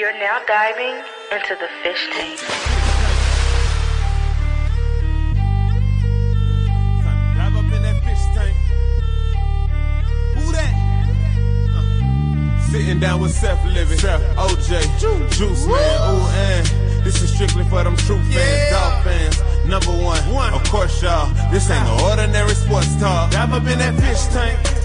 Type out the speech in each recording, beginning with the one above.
You're now diving into the fish tank. Dive up in that fish tank. Who that? Uh, Sitting down with Seth Levitt, OJ, Juice, Man, ooh, and this is strictly for them true fans, dog fans. Number one, of course, y'all. This ain't no ordinary sports talk. Dive up in that fish tank.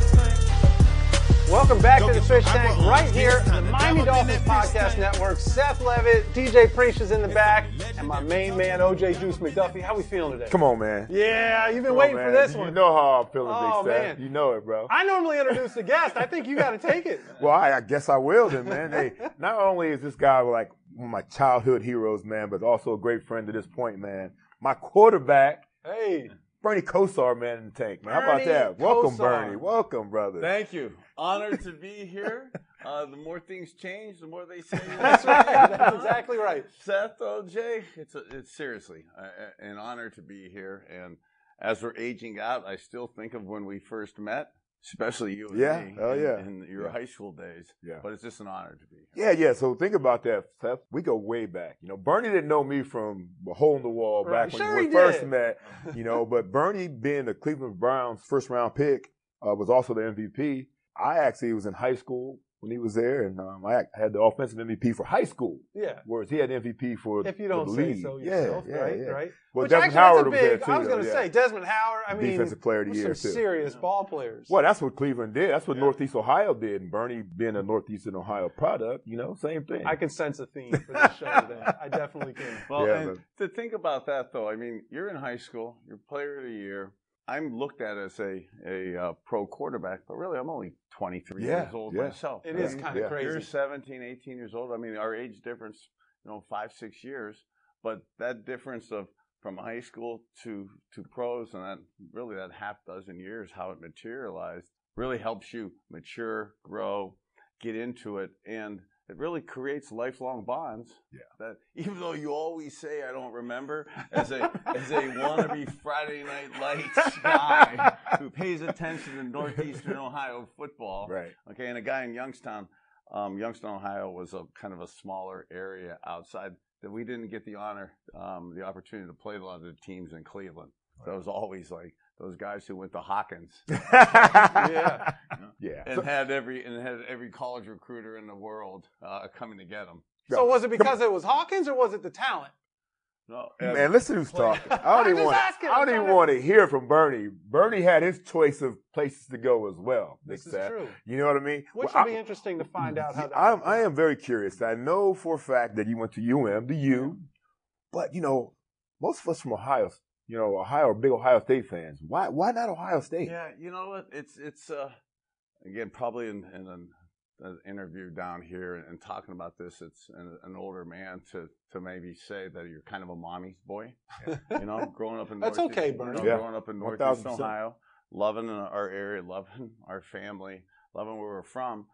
Welcome back Go to the Fish Tank right here on the Miami dive up in Dolphins Podcast. Network. Seth Levitt, DJ Prec is in the back, and my main man OJ Juice McDuffie. How we feeling today? Come on, man. Yeah, you've been Come waiting man. for this you one. know how I'm feeling, Oh, Big Seth. man. You know it, bro. I normally introduce the guest. I think you got to take it. well, I, I guess I will then, man. Hey, not only is this guy like one of my childhood heroes, man, but also a great friend to this point, man. My quarterback, Hey, Bernie Kosar, man, in the tank, man. How about that? Welcome, Kosar. Bernie. Welcome, brother. Thank you. Honored to be here. Uh, the more things change, the more they say. that's right. That's exactly right. Seth OJ, it's a, it's seriously uh, an honor to be here. And as we're aging out, I still think of when we first met, especially you and Yeah. me. Oh, in, yeah. in your Yeah. high school days. Yeah. But it's just an honor to be here. Yeah, yeah. So think about that, Seth. We go way back. You know, Bernie didn't know me from a hole in the wall Right. back when we first did. met. You know, but Bernie being the Cleveland Browns first round pick uh, was also the MVP. I actually was in high school when he was there, and um, I had the offensive MVP for high school, Yeah. whereas he had MVP for If you don't the say league. so Yeah, yourself, yeah, right? yeah. Right. Well, Which Desmond actually, Howard that's was there too. I was going to yeah. say Desmond Howard. I mean, defensive player of the year some too. serious ball players. Well, that's what Cleveland did. That's what Northeast Ohio did, and Bernie being a Northeastern Ohio product, you know, same thing. I can sense a theme for this show today. I definitely can. Well, Yeah, and to think about that though, I mean, you're in high school, you're player of the year. I'm looked at as a a uh, pro quarterback, but really I'm only 23 Yeah, years old yeah. myself. It I is kind of Yeah. crazy. You're 17, 18 years old. I mean, our age difference, you know, five, six years. But that difference of from high school to to pros and that really that half dozen years, how it materialized, really helps you mature, grow, get into it, and it really creates lifelong bonds. Yeah. That even though you always say I don't remember, as a as a wannabe Friday Night Lights guy who pays attention to Northeastern Ohio football, right. Okay, and a guy in Youngstown, um, Youngstown, Ohio, was a kind of a smaller area outside that we didn't get the honor, um, the opportunity to play a lot of the teams in Cleveland. So it was always like those guys who went to Hawkins yeah. Yeah. and had every and had every college recruiter in the world uh, coming to get them. So was it because it was Hawkins or was it the talent? No, Man, listen who's talking. I don't even want. asking, I don't even to- want to hear from Bernie. Bernie had his choice of places to go as well. This is Seth. true. You know what I mean? Which Well, will be interesting to find out how. I'm, I am very curious. I know for a fact that you went to UM, the U, but you know, most of us from Ohio, you know, Ohio are big Ohio State fans. Why? Why not Ohio State? Yeah, you know what? It's it's uh again probably in, in an, an interview down here and, talking about this. It's an, an older man to to maybe say that you're kind of a mommy's boy. You know, growing up in That's Northeast- okay, you Bernie. know, Yeah. growing up in 1000%. Northeast Ohio, loving our area, loving our family, loving where we're from.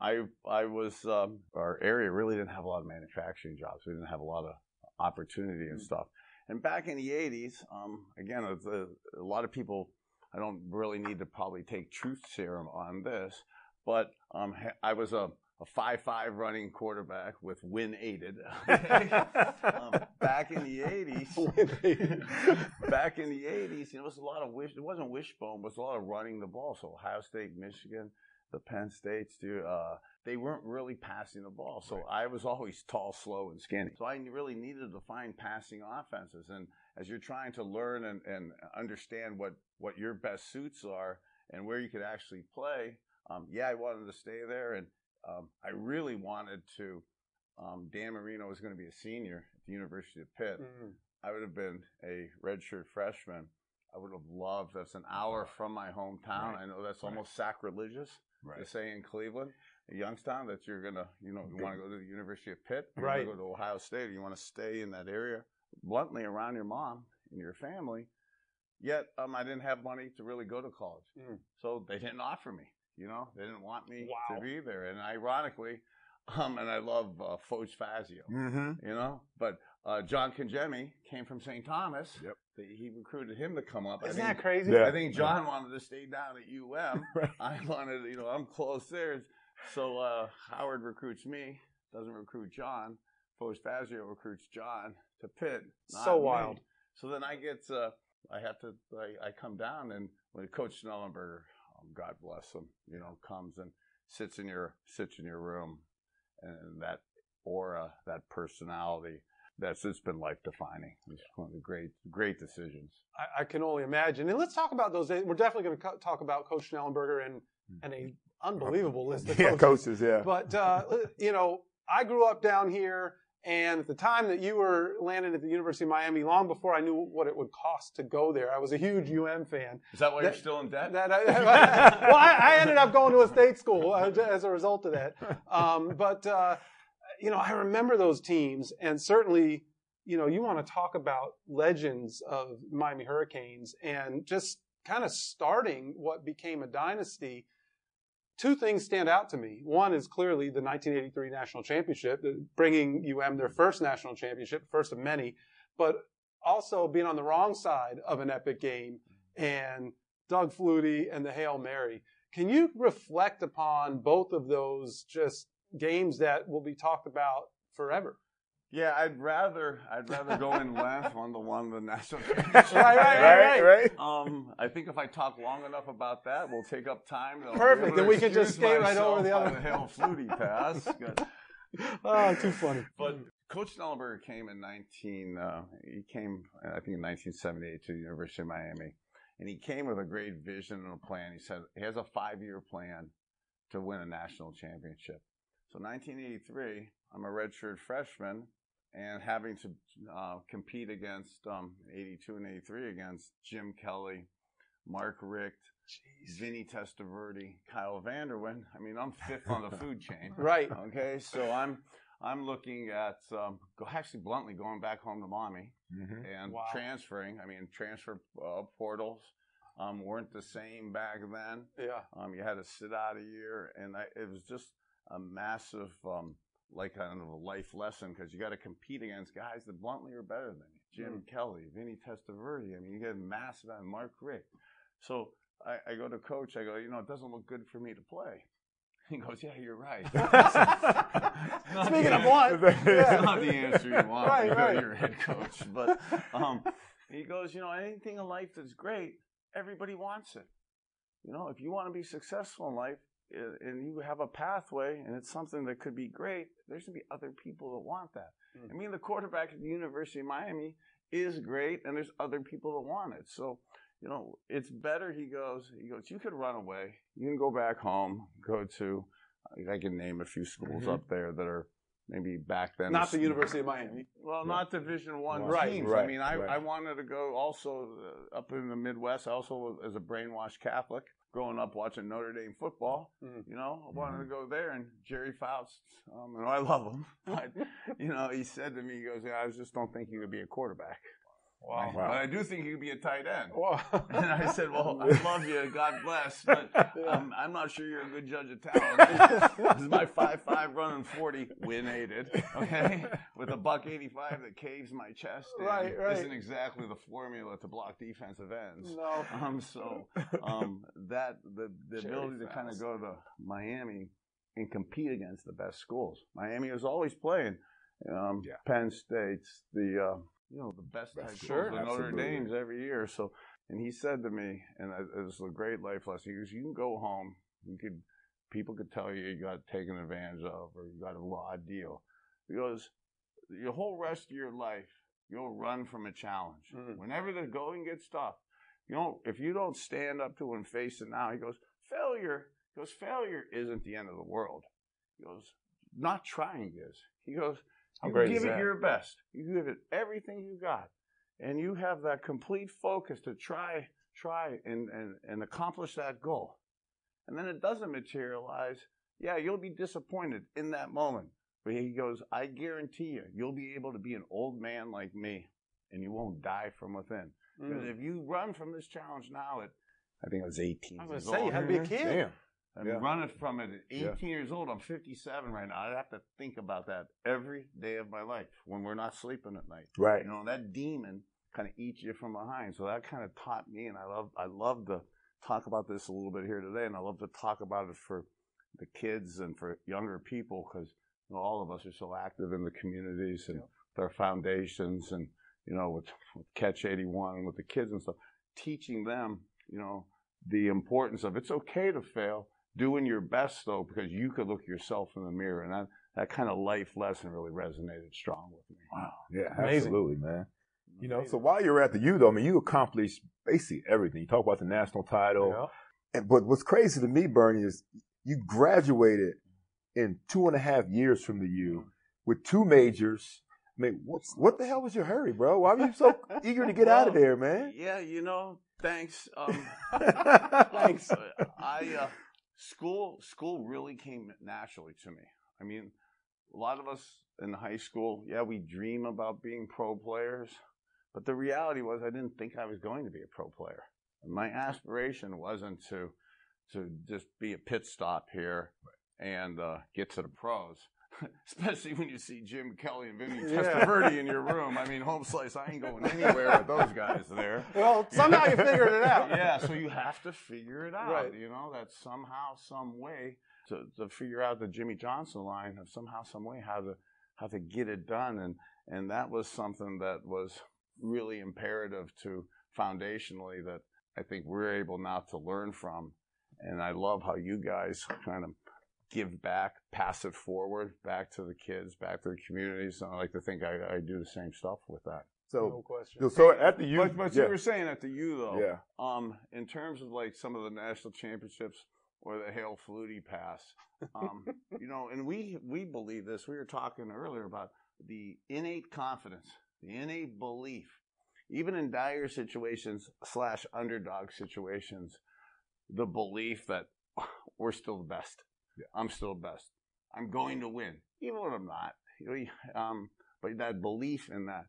I I was um, our area really didn't have a lot of manufacturing jobs. We didn't have a lot of opportunity and stuff. And back in the '80s, um, again, a, a lot of people. I don't really need to probably take truth serum on this, but um, I was a, a five-five running quarterback with win aided. um, back in the '80s, back in the '80s, you know, it was a lot of wish. It wasn't wishbone, but it was a lot of running the ball. So Ohio State, Michigan, the Penn States, dude, uh, they weren't really passing the ball. So I was always tall, slow, and skinny. So I really needed to find passing offenses. And as you're trying to learn and, and understand what, what your best suits are and where you could actually play, um, yeah, I wanted to stay there. And um, I really wanted to. Um, Dan Marino was going to be a senior at the University of Pitt. Mm. I would have been a redshirt freshman. I would have loved. That's an hour from my hometown. Right. I know that's almost sacrilegious Right. to say in Cleveland, Youngstown, that you're gonna, you know, you want to go to the University of Pitt, or Right. Go to Ohio State, you want to stay in that area, bluntly around your mom and your family. Yet, um, I didn't have money to really go to college, Mm. so they didn't offer me. You know, they didn't want me Wow. to be there. And ironically, um, and I love uh, Foge Fazio Mm-hmm. you know. But uh, John Congemi came from St. Thomas. Yep. They- He recruited him to come up. I Isn't think, that crazy? Yeah. I think John wanted to stay down at UM. Right. I wanted, you know, I'm close there. So uh, Howard recruits me doesn't recruit John. Foge Fazio recruits John to Pitt. So me. wild. So then I get, uh, I have to, I, I come down and when Coach Schnellenberger, um, God bless him, you know, comes and sits in your, sits in your room and that aura, that personality, that's, it's been life defining. It's one of the great, great decisions. I, I can only imagine. And let's talk about those. We're definitely going to co- talk about Coach Schnellenberger and and a unbelievable list of Yeah, coaches. coaches, yeah. But uh, you know, I grew up down here, and at the time that you were landing at the University of Miami, long before I knew what it would cost to go there, I was a huge UM fan. Is that why That- you're still in debt? That I, well, I, I ended up going to a state school uh, as a result of that. Um, but uh, you know, I remember those teams, and certainly, you know, you want to talk about legends of Miami Hurricanes, and just kind of starting what became a dynasty. Two things stand out to me. One is clearly the 1983 national championship, bringing UM their first national championship, first of many, but also being on the wrong side of an epic game and Doug Flutie and the Hail Mary. Can you reflect upon both of those just games that will be talked about forever? Yeah, I'd rather I'd rather go in length on the one the national championship. Right, right, right, right, right. Um, I think if I talk long enough about that, we'll take up time. I'll Perfect, then we can just excuse skate right over the other- the Hail Flutie pass. Good. Oh, too funny. But Coach Schnellenberger came in 19. Uh, he came, I think, in 1978 to the University of Miami, and he came with a great vision and a plan. He said he has a five-year plan to win a national championship. So 1983, I'm a redshirt freshman, and having to uh, compete against um, 82 and 83 against Jim Kelly, Mark Richt, Vinny Testaverde, Kyle Vanderwende. I mean, I'm fifth on the food chain. Right. Okay, so I'm I'm looking at um, go, actually bluntly going back home to mommy Mhm. and Wow. transferring. I mean, transfer uh, portals um, weren't the same back then. Yeah. Um, you had to sit out a year, and I, it was just a massive, um, like kind of a life lesson because you got to compete against guys that bluntly are better than you. Jim Kelly, Vinny Testaverde. I mean, you get massive, and Mark Richt. So I, I go to coach. I go, you know, it doesn't look good for me to play. He goes, yeah, you're right. Speaking of one, It's not the answer you want Right, right. you're head coach. But um, he goes, you know, anything in life that's great, everybody wants it. You know, if you want to be successful in life and you have a pathway and it's something that could be great, there's going to be other people that want that. Mm. I mean, the quarterback at the University of Miami is great and there's other people that want it. So, you know, it's better, he goes, he goes, you could run away. You can go back home, go to, I can name a few schools Mhm. up there that are maybe back then. Not the University of Miami. Well, not Division One Right, teams. I right, mean, I, right. I wanted to go also uh, up in the Midwest. I also was a brainwashed Catholic growing up watching Notre Dame football. Mhm. You know, I wanted to go there. And Gerry Faust, um, and I love him, but you know, he said to me, he goes, "Yeah, I just don't think you could be a quarterback. Wow. But I do think you could be a tight end." Wow. And I said, "Well, I love you, God bless, but um, I'm not sure you're a good judge of talent." this is my five five running forty, win aided, okay, with a buck eighty five that caves my chest. in Right, right. Isn't exactly the formula to block defensive ends. no. Um, so um, that the the Jerry ability to kind of go to Miami and compete against the best schools. Miami was always playing um, Yeah. Penn State's the uh, you know the best type schools, schools, the Notre. Dames every year. So and he said to me, and it was a great life lesson. He goes, "You can go home. You could people could tell you you got taken advantage of, or you got a raw deal." He goes, "Your whole rest of your life, you'll run from a challenge. Mhm. Whenever the going gets tough, you don't. If you don't stand up to it and face it now, he goes, failure. He goes, failure isn't the end of the world. He goes, not trying is. He goes, How you great give is it your best. You give it everything you got, and you have that complete focus to try, try, and and and accomplish that goal. And then it doesn't materialize. Yeah, you'll be disappointed in that moment. But he goes, I guarantee you, you'll be able to be an old man like me, and you won't die from within. Because Mm. if you run from this challenge now at, I think I was 18. I was gonna say, you old. had to be a kid. Damn. I'm Yeah. running from it at 18 Yeah. years old. I'm 57 right now. I have to think about that every day of my life when we're not sleeping at night. Right. You know, that demon kind of eats you from behind. So that kind of taught me, and I love, I love to talk about this a little bit here today, and I love to talk about it for the kids and for younger people because you know, all of us are so active in the communities and Yeah. our foundations and, you know, with, with Catch 81 and with the kids and stuff, teaching them, you know, the importance of it's okay to fail, doing your best though, because you could look yourself in the mirror. And that, that kind of life lesson really resonated strong with me. Wow. Yeah, Amazing. absolutely, man. You know, so while you're at the U, though, I mean, you accomplished basically everything. You talk about the national title, Yeah. and but what's crazy to me, Bernie, is you graduated in two and a half years from the U with two majors. I mean, what, what the hell was your hurry, bro? Why were you so eager to get out of there, man? Yeah, you know, thanks. Um, Thanks. I uh, school school really came naturally to me. I mean, a lot of us in high school, yeah, we dream about being pro players, but the reality was I didn't think I was going to be a pro player. My aspiration wasn't to to just be a pit stop here and uh, get to the pros. Especially when you see Jim Kelly and Vinny Yeah. Testaverde in your room. I mean, home slice, I ain't going anywhere with those guys there Well, somehow you figured it out. yeah, so you have to figure it out. Right. You know, that somehow, some way to, to figure out the Jimmy Johnson line of somehow, some way how to how to get it done. And and that was something that was really imperative to foundationally that I think we're able now to learn from. And I love how you guys kind of give back, pass it forward back to the kids, back to the communities. And I like to think I, I do the same stuff with that. No So, question. so at the U, But, but yeah, you were saying at the U though, yeah, um, in terms of like some of the national championships or the Hail Flutie Pass, um, you know, and we we believe this. We were talking earlier about the innate confidence, the innate belief, even in dire situations slash underdog situations, the belief that we're still the best. I'm still best. I'm going to win, even when I'm not. Um, but that belief in that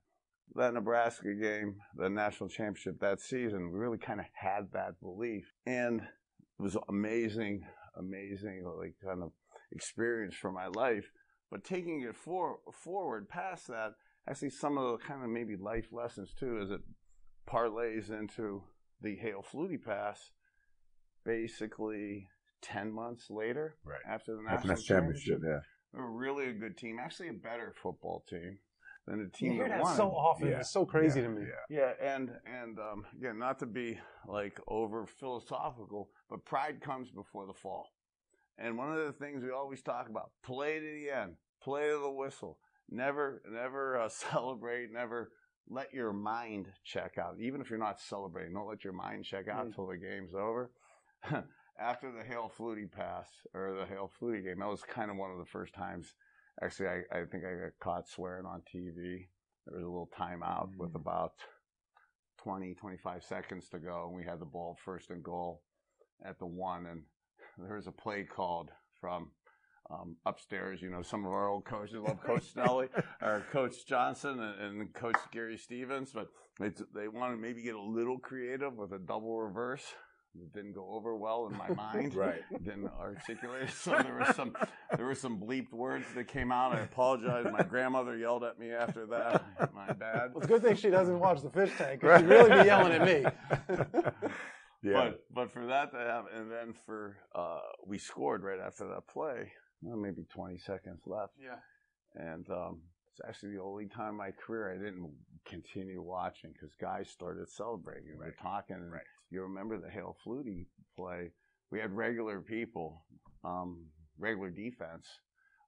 that Nebraska game, the national championship that season, we really kind of had that belief. And it was amazing, amazing, like kind of experience for my life. But taking it for, forward past that, actually some of the kind of maybe life lessons too, is it parlays into the Hail Flutie Pass basically 10 months later Right. after the After national that championship, yeah. they were really a good team, actually a better football team than the You team hear that that won. so often. Yeah. It's so crazy Yeah, to me. yeah. Yeah, and and um, again, not to be like over philosophical, but pride comes before the fall. And one of the things we always talk about: play to the end, play to the whistle. Never, never uh, celebrate. Never let your mind check out. Even if you're not celebrating, don't let your mind check out Mm. till the game's over. After the Hail Flutie pass or the Hail Flutie game, that was kind of one of the first times. Actually, I, I think I got caught swearing on TV. There was a little timeout with Mm. about 20, 25 seconds to go, and we had the ball first and goal at the one, and there was a play called from um, upstairs. You know, some of our old coaches love Coach Snelly or Coach Johnson and, and Coach Gary Stevens, but they, they wanted to maybe get a little creative with a double reverse. It didn't go over well in my mind. Right. Didn't articulate. So there was some there were some bleeped words that came out. I apologize. My grandmother yelled at me after that. My bad. Well, it's a good thing she doesn't watch the fish tank. 'cause She'd really be yelling at me. yeah. But but for that to happen, and then for uh, we scored right after that play. Well, maybe 20 seconds left, yeah. and um, it's actually the only time in my career I didn't continue watching because guys started celebrating. We're talking. Right. You remember the Hail Flutie play? We had regular people, um, regular defense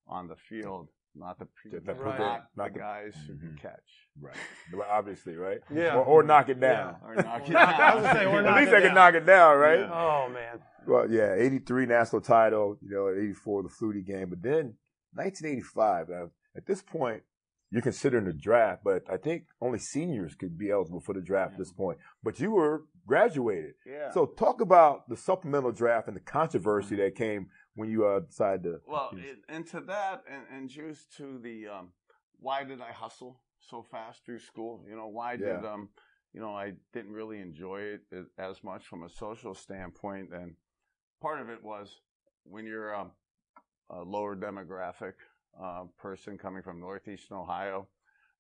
on the field, not the pre- Just the- Right. not, not the the- guys who Mhm. catch. right. Well, obviously, right? Yeah. Or, or knock it down. Or knock it I was say, or At least it they can knock it down, right? Yeah. Oh man. Well, yeah, 83 national title, you know, 84 the Flutie game. But then 1985, uh, at this point, you're considering the draft, but I think only seniors could be eligible for the draft at this point. But you were graduated. Yeah. So talk about the supplemental draft and the controversy that came when you uh, decided to. Well, it, and to that, and, and just to the, um, why did I hustle so fast through school? You know, why did, um, you know, I didn't really enjoy it as much from a social standpoint. And part of it was when you're um, a lower demographic uh, person coming from Northeastern Ohio,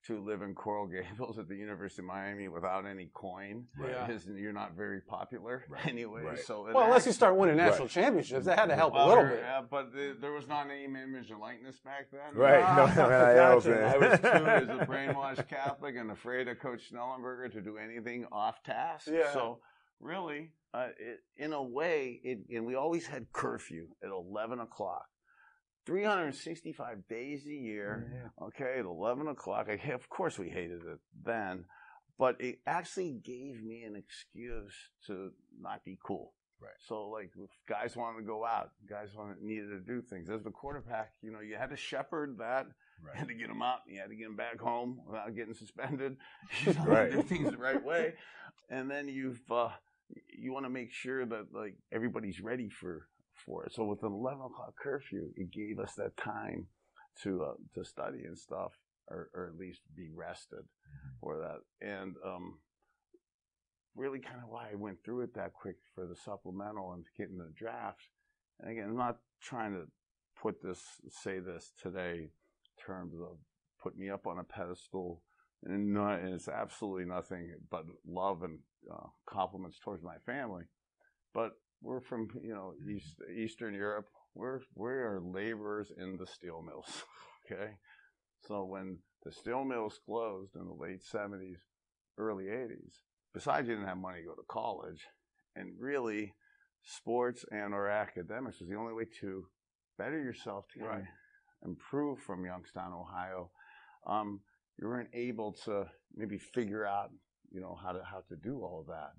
to live in Coral Gables at the University of Miami without any coin Right. is you're not very popular Right. anyway. Right. So Well, unless you start winning national Right. championships, that had to help a little there- bit. uh, but the, there was not name, image, and likeness back then. Right. Ah, no, gotcha. man. I was too as a brainwashed Catholic and afraid of Coach Schnellenberger to do anything off task. Yeah. So really, uh, it, in a way, it, and we always had curfew at eleven o'clock. 365 days a year, okay, at 11 o'clock. I, of course, we hated it then, but it actually gave me an excuse to not be cool. Right. So, like, if guys wanted to go out, guys wanted, needed to do things. As the quarterback, you know, you had to shepherd that. You Right. had to get them out. You had to get them back home without getting suspended. You know, Right. do things the right way, and then you've uh, you want to make sure that like everybody's ready for for it. So with an eleven o'clock curfew, it gave us that time to uh, to study and stuff, or, or at least be rested for that. And um, really, kind of why I went through it that quick for the supplemental and getting the draft. And again, I'm not trying to put this say this today in terms of put me up on a pedestal. And, no, and it's absolutely nothing but love and uh, compliments towards my family. But we're from you know East, Eastern Europe. We're we are laborers in the steel mills. Okay, so when the steel mills closed in the late seventies, early eighties, besides you didn't have money to go to college, and really, sports and or academics was the only way to better yourself to Right. improve from Youngstown, Ohio. Um, you weren't able to maybe figure out, you know, how to how to do all of that.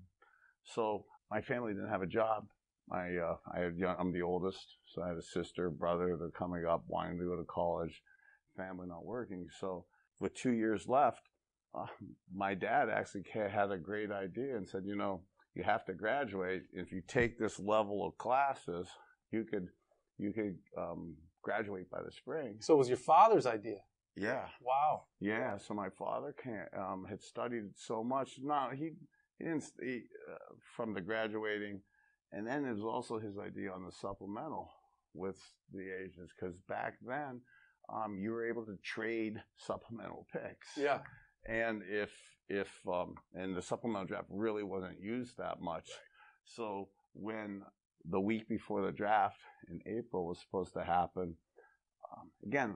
So my family didn't have a job. I uh, I had young, I'm the oldest, so I had a sister, brother. They're coming up, wanting to go to college. Family not working. So with two years left, uh, my dad actually had a great idea and said, you know, you have to graduate. If you take this level of classes, you could you could um, graduate by the spring. So it was your father's idea. Yeah, Wow. yeah. So my father can um, had studied so much. No, he he didn't he, uh, from the graduating, and then it was also his idea on the supplemental with the agents because back then um, you were able to trade supplemental picks. Yeah. And if if um, and the supplemental draft really wasn't used that much, so when the week before the draft in April was supposed to happen, um, again,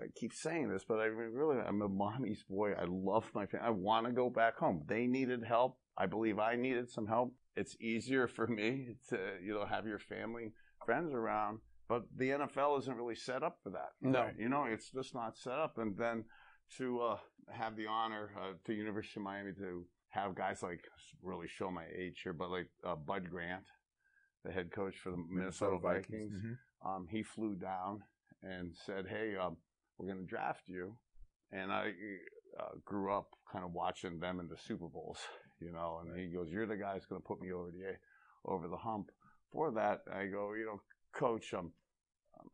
I keep saying this, but I mean, really, I'm a mommy's boy. I love my family. I want to go back home. They needed help. I believe I needed some help. It's easier for me to, you know, have your family, friends around, but the NFL isn't really set up for that. No. You know, it's just not set up. And then to uh, have the honor uh, to University of Miami to have guys like really show my age here, but like uh, Bud Grant, the head coach for the Minnesota Vikings, Mhm. um, he flew down and said, "Hey, um, we're going to draft you." And I uh, grew up kind of watching them in the Super Bowls, you know. And he goes, "You're the guy that's going to put me over the over the hump." For that, I go, you know, coach, um,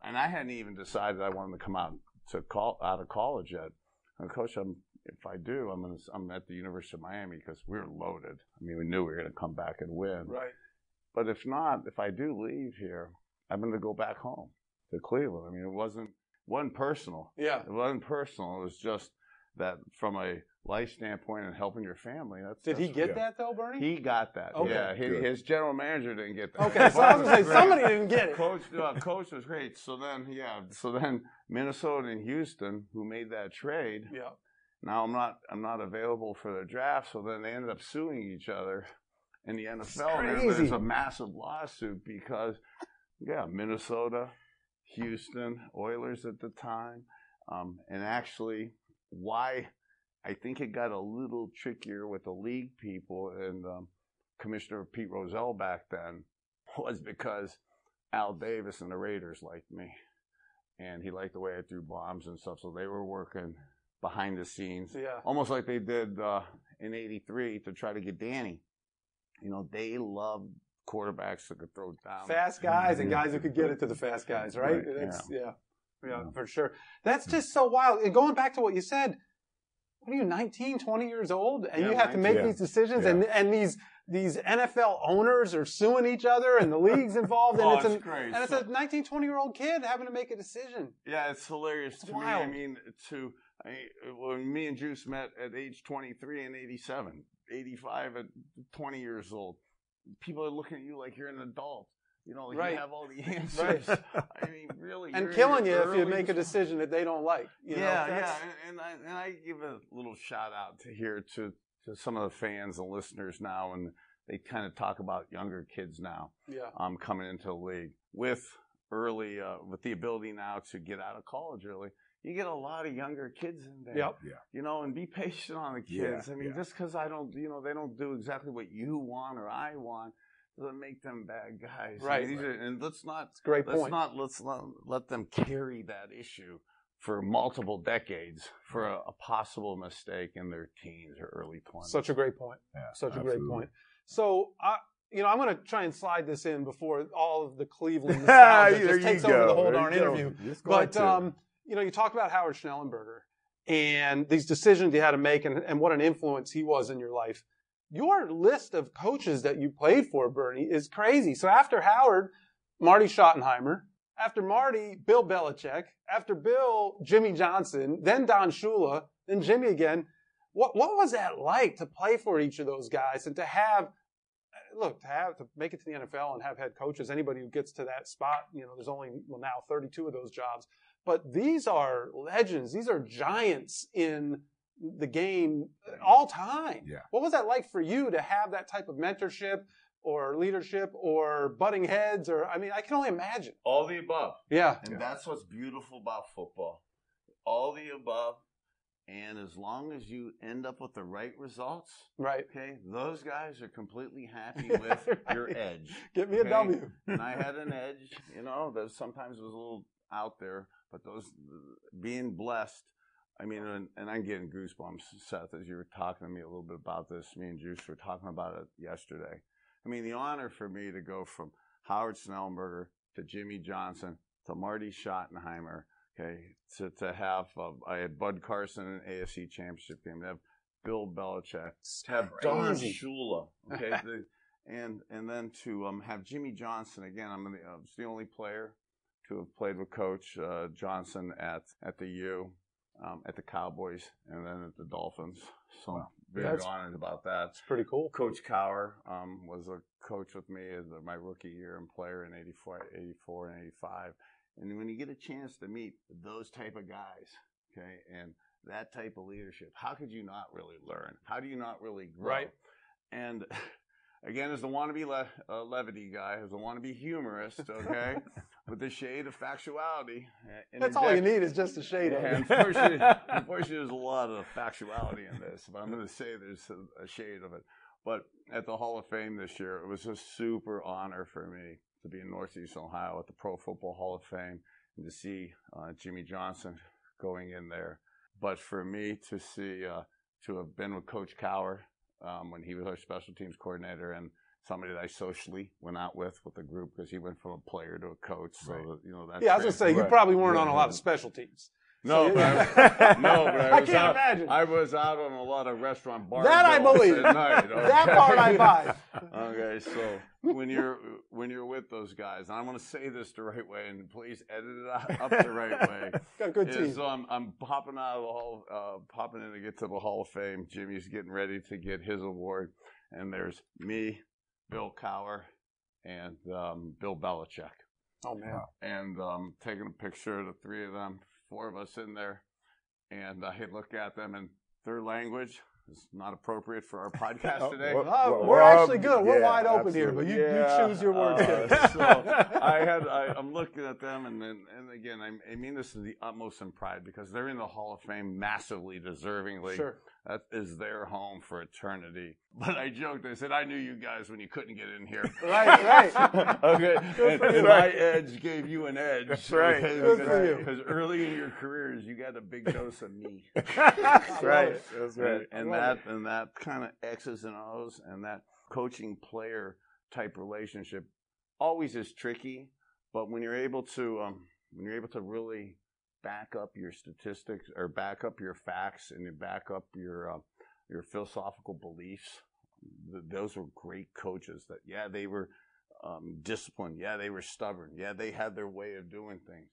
and I hadn't even decided I wanted to come out to call out of college yet. And coach, I'm if I do, I'm gonna, I'm at the University of Miami because we're loaded. I mean, we knew we were going to come back and win. Right. But if not, if I do leave here, I'm going to go back home to Cleveland. I mean, it wasn't wasn't personal. Yeah. It wasn't personal. It was just that from a life standpoint and helping your family. That's Did he get yeah. that though, Bernie? He got that. Okay. Yeah, his, his general manager didn't get that. okay, so I was gonna say somebody didn't get it. Coach, uh, coach was great. So then, yeah. So then, Minnesota and Houston, who made that trade, Yeah. now I'm not I'm not available for the draft, so then they ended up suing each other in the NFL. There- crazy. There's a massive lawsuit because yeah, Minnesota, Houston, Oilers at the time, um, and actually why I think it got a little trickier with the league people and um, Commissioner Pete Rozelle back then was because Al Davis and the Raiders liked me, and he liked the way I threw bombs and stuff, so they were working behind the scenes Yeah. almost like they did uh, in '83 to try to get Danny. You know, they love quarterbacks that could throw down. Fast guys and guys who could get it to the fast guys, right? Right, That's, yeah. yeah. Yeah. for sure. That's just so wild. And going back to what you said, what are you, 19, 20 years old? And Yeah, you have to make 19. these decisions Yeah. and, and these, these NFL owners are suing each other and the league's involved and Oh, it's, an, and it's a 19, 20 year old kid having to make a decision. Yeah, it's hilarious It's to me. I mean, to I, when me and Juice met at age 23 and 87, 85 at 20 years old, people are looking at you like you're an adult. You know, like Right. you have all the answers. Right. I mean, really. And killing you if you make a decision that they don't like. You know, yeah, that's- yeah, and, and I and I give a little shout out to here to to some of the fans and listeners now, and they kind of talk about younger kids now yeah. um, coming into the league with early uh, with the ability now to get out of college early. You get a lot of younger kids in there, Yep. Yeah. you know, and be patient on the Yeah, kids. I mean, yeah. just because I don't, you know, they don't do exactly what you want or I want, doesn't make them bad guys. I mean, Right. are- and let's not It's a great let's point. not let's not let them carry that issue for multiple decades for a, a possible mistake in their teens or early twenties. Such a great point. Yeah, Such a great point. So, I, you know, I'm going to try and slide this in before all of the Cleveland nostalgia just you takes over the whole There darn interview. But to. um, you know, you talk about Howard Schnellenberger and these decisions you had to make, and, and what an influence he was in your life. Your list of coaches that you played for, Bernie, is crazy. So after Howard, Marty Schottenheimer. After Marty, Bill Belichick. After Bill, Jimmy Johnson. Then Don Shula. Then Jimmy again. What what was that like to play for each of those guys and to have look to have to make it to the NFL and have head coaches? Anybody who gets to that spot, you know, there's only well now 32 of those jobs. But these are legends. These are giants in the game all time. Yeah. What was that like for you to have that type of mentorship or leadership or butting heads or I mean I can only imagine. all the above. Yeah. And that's what's beautiful about football. All the above. And as long as you end up with the right results, Right. okay, those guys are completely happy with your edge. Get me a Okay? W. and I had an edge, you know, that sometimes was a little out there, but those being blessed. I mean, and, and I'm getting goosebumps, Seth, as you were talking to me a little bit about this. Me and Juice were talking about it yesterday. I mean, the honor for me to go from Howard Schnellenberger to Jimmy Johnson to Marty Schottenheimer, okay, to, to have, uh, I had Bud Carson in AFC championship game, to have Bill Belichick, to have Don. Shula, okay, the, and and then to um, have Jimmy Johnson again. I'm the, uh, the only player to have played with Coach uh, Johnson at at the U, at the Cowboys, and then at the Dolphins. So Wow. very That's- honored about that. It's pretty cool. Coach Cowher um, was a coach with me as my rookie year and player in 84, 84 and 85. And when you get a chance to meet those type of guys, okay, and that type of leadership, how could you not really learn? How do you not really grow? Right. And again, as the wannabe le- uh, levity guy, as the wannabe humorist, okay, with the shade of factuality. That's all you need is just a shade of it. unfortunately, unfortunately, there's a lot of factuality in this, but I'm going to say there's a, a shade of it. But at the Hall of Fame this year, it was a super honor for me to be in Northeast Ohio at the Pro Football Hall of Fame and to see uh, Jimmy Johnson going in there. But for me to see, uh, to have been with Coach Cowher um, when he was our special teams coordinator and somebody that I socially went out with with the group because he went from a player to a coach. So, Right. you know, that Yeah, I was gonna say you probably weren't on a lot of special teams. no, So but I, no, but I, I can't out, imagine. I was out on a lot of restaurant bar. That I believe. At night, That part I buy. Okay, so when you're when you're with those guys, and I'm going to say this the right way, and please edit it up the right way. Got a good is team. um, I'm popping out of the hall, uh, popping in to get to the Hall of Fame. Jimmy's getting ready to get his award, and there's me, Bill Cowher, and um, Bill Belichick Oh man. and um, taking a picture of the three of them, four of us in there, and I had look at them, and their language is not appropriate for our podcast Oh, today. well, Uh, well, we're well, actually good. We're yeah, wide open here, but you, absolutely. you choose your words uh, so I had I, I'm looking at them, and then and again, I, I mean this is the utmost in pride because they're in the Hall of Fame massively, deservingly. Sure. That is their home for eternity. But I joked. I said I knew you guys when you couldn't get in here. Right, right. okay, and, and my edge gave you an edge. That's right. because, for you. Because early in your careers, you got a big dose of me. That's right. That's and, right. and love that and that kind of X's and O's and that coaching player type relationship always is tricky. But when you're able to um, when you're able to really back up your statistics or back up your facts and you back up your uh, your philosophical beliefs th- those were great coaches. That yeah, they were um, disciplined. Yeah, they were stubborn. Yeah, they had their way of doing things.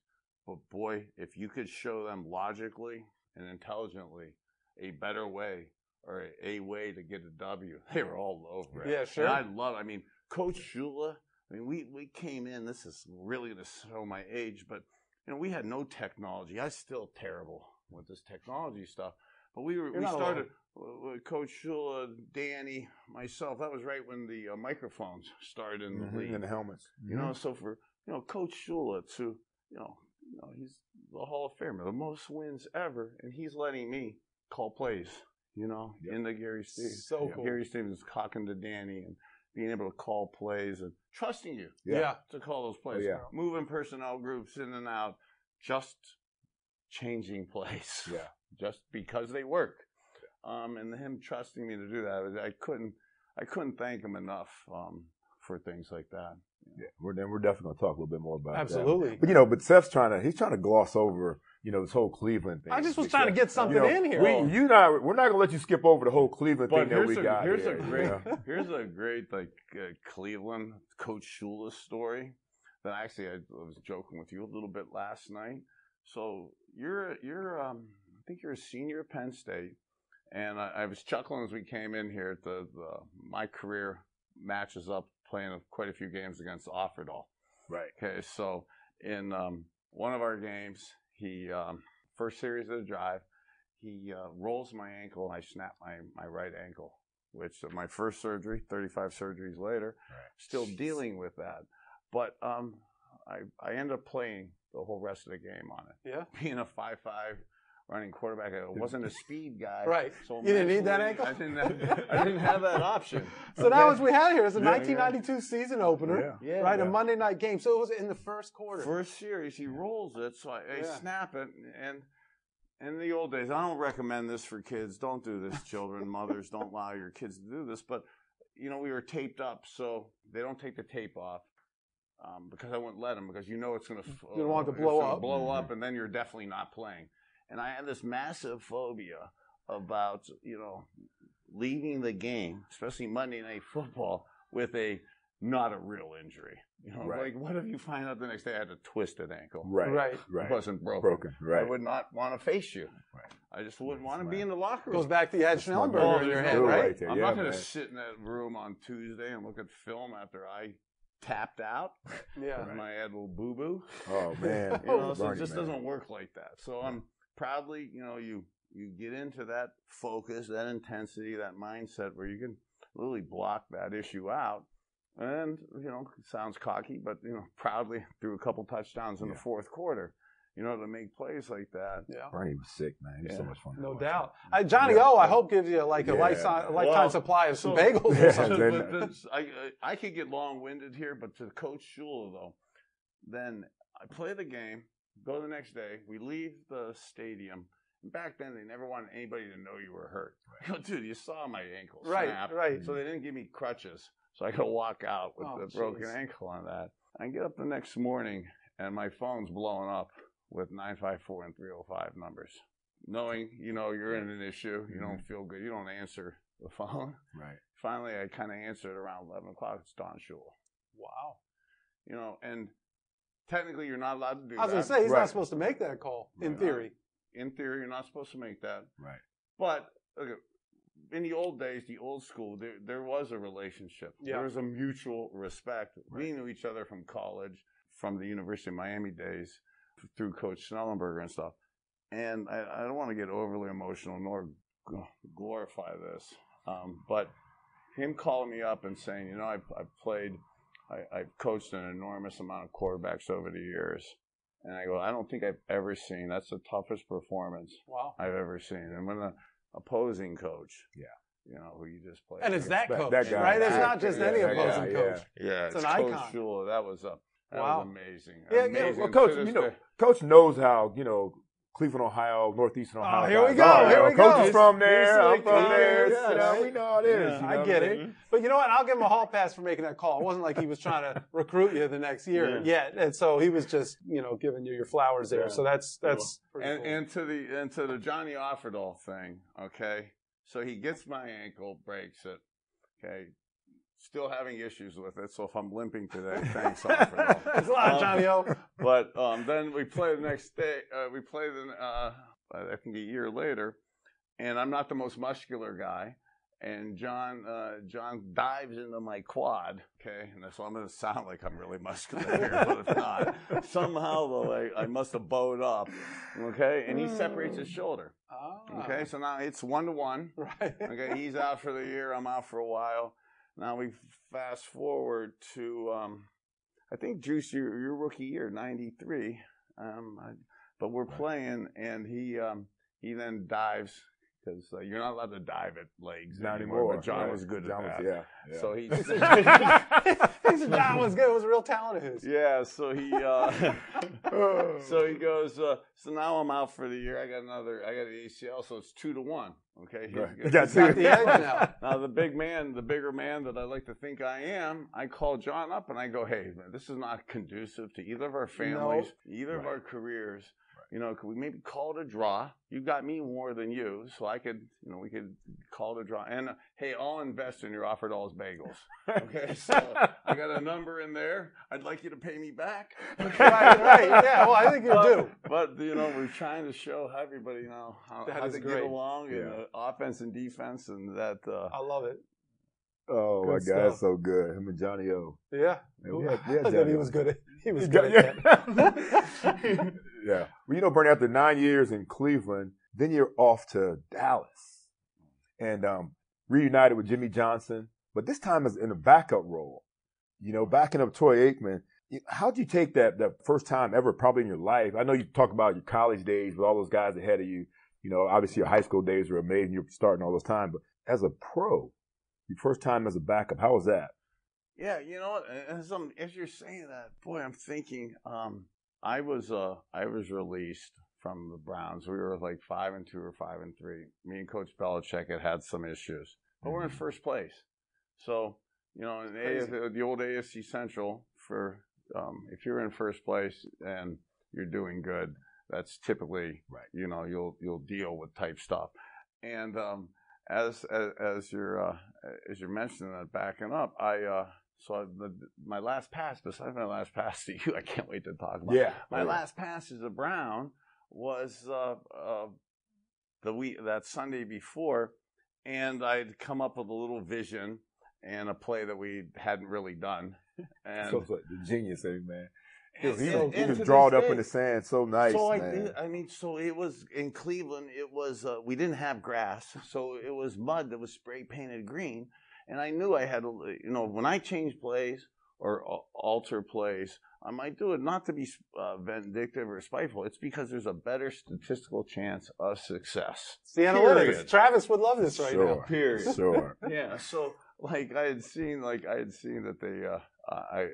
But boy, if you could show them logically and intelligently a better way or a, a way to get a W, they were all over it. Yeah, sure. And I love. I mean, Coach Shula. I mean, we we came in. This is really going to show my age, but you know, we had no technology. I still terrible with this technology stuff. But we were You're we started with Coach Shula, Danny, myself. That was right when the uh, microphones started in the Mhm, league. And the helmets. You know, so for you know Coach Shula to you know, you know he's the Hall of Famer, the most wins ever, and he's letting me call plays. You know, Yep. in the Gary Stevens. So cool. Gary Stevens talking to Danny and being able to call plays and trusting you Yeah. to call those plays. Oh, yeah. Moving personnel groups in and out, just changing plays. Yeah. Just because they work. Um, and him trusting me to do that, I couldn't, I couldn't thank him enough um, for things like that. Yeah, we're then we're definitely gonna talk a little bit more about that. Absolutely. But you know, but Seth's trying to he's trying to gloss over you know this whole Cleveland thing. I just was trying to get something you know, in here. We, you not we're not gonna let you skip over the whole Cleveland But thing that we a got. here's here, a you great know? here's a great like uh, Cleveland Coach Shula story that actually I was joking with you a little bit last night. So you're you're um I think you're a senior at Penn State, and I, I was chuckling as we came in here. The, the my career matches up playing quite a few games against Offerdahl. Right. Okay, so in um, one of our games, he um, first series of the drive, he uh, rolls my ankle and I snap my my right ankle, which uh, my first surgery, 35 surgeries later, still dealing with that. But um, I I end up playing the whole rest of the game on it. Yeah. Being a five five running quarterback, I wasn't a speed guy. Right. So You didn't need that ankle? I didn't. Have, I didn't have that option. So that was what we had here. It's a Yeah, 1992 season opener, Yeah. right? Yeah. A Monday night game. So it was in the first quarter. First series, he rolls it, so I, I Yeah. snap it. And in the old days, I don't recommend this for kids. Don't do this, children. Mothers, don't allow your kids to do this. But, you know, we were taped up, so they don't take the tape off. Um, because I wouldn't let them because you know it's going to You don't want it to blow up. blow up, and then you're definitely not playing. And I had this massive phobia about you know leaving the game, especially Monday Night Football, with a not a real injury. You know, Right. like what if you find out the next day I had a twisted ankle? Right. Right. Right. It wasn't broken. Broken. Right. I would not want to face you. Right. I just wouldn't want to be in the locker room. Goes back to you had my Schnellenberger in your there's head, right? right there. I'm Yeah, not going to sit in that room on Tuesday and look at film after I tapped out Yeah. and I had a little boo boo. Oh man. You know, so it just man. doesn't work like that. So I'm proudly, you know, you you get into that focus, that intensity, that mindset where you can really block that issue out. And, you know, sounds cocky, but you know, proudly threw a couple touchdowns in Yeah. the fourth quarter, you know, to make plays like that. Yeah. Bernie was sick, man. He was so much fun. No doubt. Uh, Johnny Yeah. O, I hope gives you like a Yeah. lifetime, a lifetime Well, supply of some so- bagels Yeah. or something. then- but that's- I, I I could get long winded here, but to Coach Shula though, then I play the game, go the next day, we leave the stadium. Back then, they never wanted anybody to know you were hurt. Oh, dude, you saw my ankle Right, snap. right. So they didn't give me crutches, so I could walk out with Oh, the broken jeez. ankle on that. I get up the next morning, and my phone's blowing up with 954 and 305 numbers. Knowing, you know, you're in an issue, you don't mm-hmm. feel good, you don't answer the phone Right. finally I kind of answered around 11 o'clock. It's Don Shula. Wow. You know, and technically you're not allowed to do I was going to say, he's Right. not supposed to make that call in Right. theory. In theory, you're not supposed to make that. Right. But okay, in the old days, the old school, there, there was a relationship. Yeah. There was a mutual respect. We knew each other from college, from the University of Miami days, through Coach Schnellenberger and stuff. And I, I don't want to get overly emotional nor g- glorify this, um, but him calling me up and saying, you know, I've, I've played, I, I've coached an enormous amount of quarterbacks over the years. And I go, I don't think I've ever seen, that's the toughest performance Wow. I've ever seen. And when the opposing coach, Yeah. you know, who you just played, And it's that That- coach, that guy. right? It's not just yeah, any that opposing guy, coach. yeah, It's it's, an Coach icon. Shula. That was a that Wow. was amazing. Yeah, yeah. Well, coach, you know, coach knows how you know Cleveland, Ohio, Northeastern oh, Ohio. Oh, here we go, are. here You know, we Coach go. is from there. I'm like, from oh, there. yeah, you know, we know how it is. Yeah. you I know get what it. mean? But you know what? I'll give him a hall pass for making that call. It wasn't like he was trying to recruit you the next year yet. And so he was just, you know, giving you your flowers there. Yeah. So that's, that's pretty and, cool. and to the and to the Johnny Offerdahl thing, okay. So he gets my ankle, breaks it. Okay, still having issues with it. So if I'm limping today, thanks all for that. Thanks a lot, Um, Johnny O. But um, then we play the next day. Uh, we play the uh, I think a year later, and I'm not the most muscular guy. And John uh, John dives into my quad. Okay, and so I'm going to sound like I'm really muscular here, but if not, somehow though I, I must have bowed up. Okay, and he separates his shoulder. Ah, Okay, so now it's one to one. right. Okay, he's out for the year. I'm out for a while. Now we fast forward to, um, I think Juice, your, your rookie year, '93. Um, I, but we're playing, and he um, he then dives because uh, you're not allowed to dive at legs Not anymore. anymore. But John right. was good John at was- yeah, yeah. So he, John was good. It was a real talent of his. yeah. So he, uh, so he goes. Uh, so now I'm out for the year. I got another. I got an ACL, so it's two to one. Okay, He's Right. got He's got two. the edge now. Now the big man, the bigger man that I like to think I am, I call John up and I go, "Hey, man, this is not conducive to either of our families, either of our careers. You know, could we maybe call it a draw? You got me more than you, so I could, you know, we could call it a draw. And uh, hey, I'll invest in your offer dollars bagels. Okay, so I got a number in there. I'd like you to pay me back. right, right. Yeah, well, I think you but, do. But you know, we're trying to show everybody now how, That how is to great. get along in Yeah. uh, offense and defense, and that. Uh, I love it. Oh my Good God, that's so good. Him and Johnny O. Yeah. Man, we had- we had I thought Johnny he was good at he was good got- at that. yeah. Well, you know, Bernie, after nine years in Cleveland, then you're off to Dallas and um, reunited with Jimmy Johnson, but this time is in a backup role. You know, backing up Troy Aikman. How'd you take that that first time ever, probably in your life? I know you talk about your college days with all those guys ahead of you. You know, obviously your high school days were amazing. You're starting all those time, but as a pro, your first time as a backup, how was that? Yeah, you know? As, I'm, as you're saying that, boy, I'm thinking. Um, I was uh, I was released from the Browns. We were like five and two or five and three. Me and Coach Belichick had had some issues, but we're in first place. So you know, in AF, the old AFC Central, for um, if you're in first place and you're doing good, that's typically Right. You know, you'll you'll deal with type stuff, and um, as as, as you're uh, as you're mentioning that backing up, I uh, so I, the, my last pass, besides my last pass to you, I can't wait to talk about. Yeah. my last pass as a Brown was uh, uh, the week that Sunday before, and I'd come up with a little vision and a play that we hadn't really done, and So, so the genius, eh, man. He, and- he, and- he and was drawn up in the sand so nice, so I man. did. I mean, so it was in Cleveland. It was uh, we didn't have grass, so it was mud that was spray painted green. And I knew I had, to, you know, when I change plays or alter plays, I might do it not to be uh, vindictive or spiteful. It's because there's a better statistical chance of success. It's the analytics. Period. Travis would love this right sure, now. Period. sure. yeah. So like I had seen, like I had seen that they, uh, I,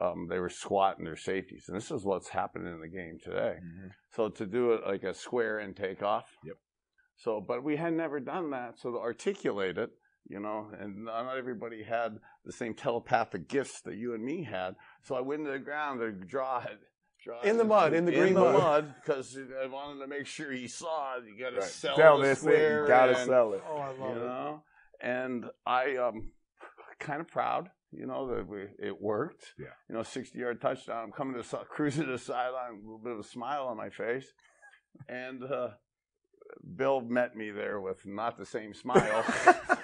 um, they were squatting their safeties, and this is what's happening in the game today. Mhm. So to do it like a square and takeoff. Yep. So, but we had never done that. So to articulate it, you know, and not everybody had the same telepathic gifts that you and me had. So I went into the ground to draw it. Draw In it the mud, in the green the mud. mud, because I wanted to make sure he saw it. You got to Right. sell, Sell the this thing. square. You gotta sell it. Oh, I you love it. know and i um kind of proud you know that we, it worked Yeah. you know 60 yard touchdown i'm coming to the si- cruising to the sideline a little bit of a smile on my face and uh bill met me there with not the same smile and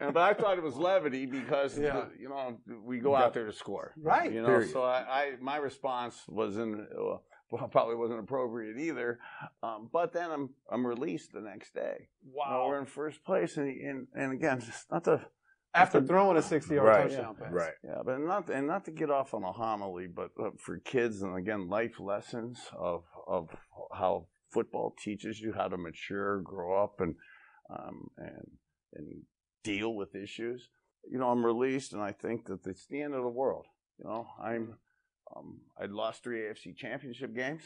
but i thought it was levity because Yeah. you know we go out there to score Right. you know Period. so I, I my response was in uh, well, probably wasn't appropriate either um, but then i'm i'm released the next day well, we're in first place, and and, and again, just not to After throwing a 60 yard Right. touchdown pass. Right. yeah, but not and not to get off on a homily, but uh, for kids and again, life lessons of of how football teaches you how to mature, grow up, and um, and and deal with issues. You know, I'm released, and I think that it's the end of the world. You know, I'm um, I lost three AFC Championship games.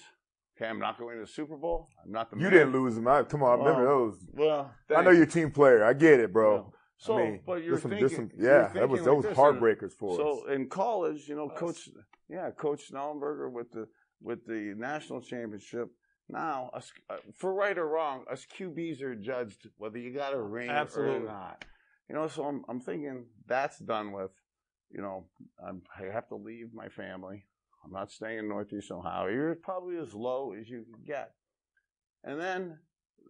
Okay, I'm not going to the Super Bowl. I'm not the You man. didn't lose them. I, come on, I remember those. Well, I know you're a team player. I get it, bro. Yeah. So, I mean, but you're some, thinking, there's some, you're yeah, that was thinking that like was heartbreakers for us. So in college, you know, Us. coach, yeah, Coach Schnellenberger with the with the national championship. Now, us, uh, for right or wrong, us QBs are judged whether you got a ring or Absolutely. not. You know, so I'm, I'm thinking that's done with. You know, I'm, I have to leave my family. I'm not staying in Northeast Ohio. You're probably as low as you can get. And then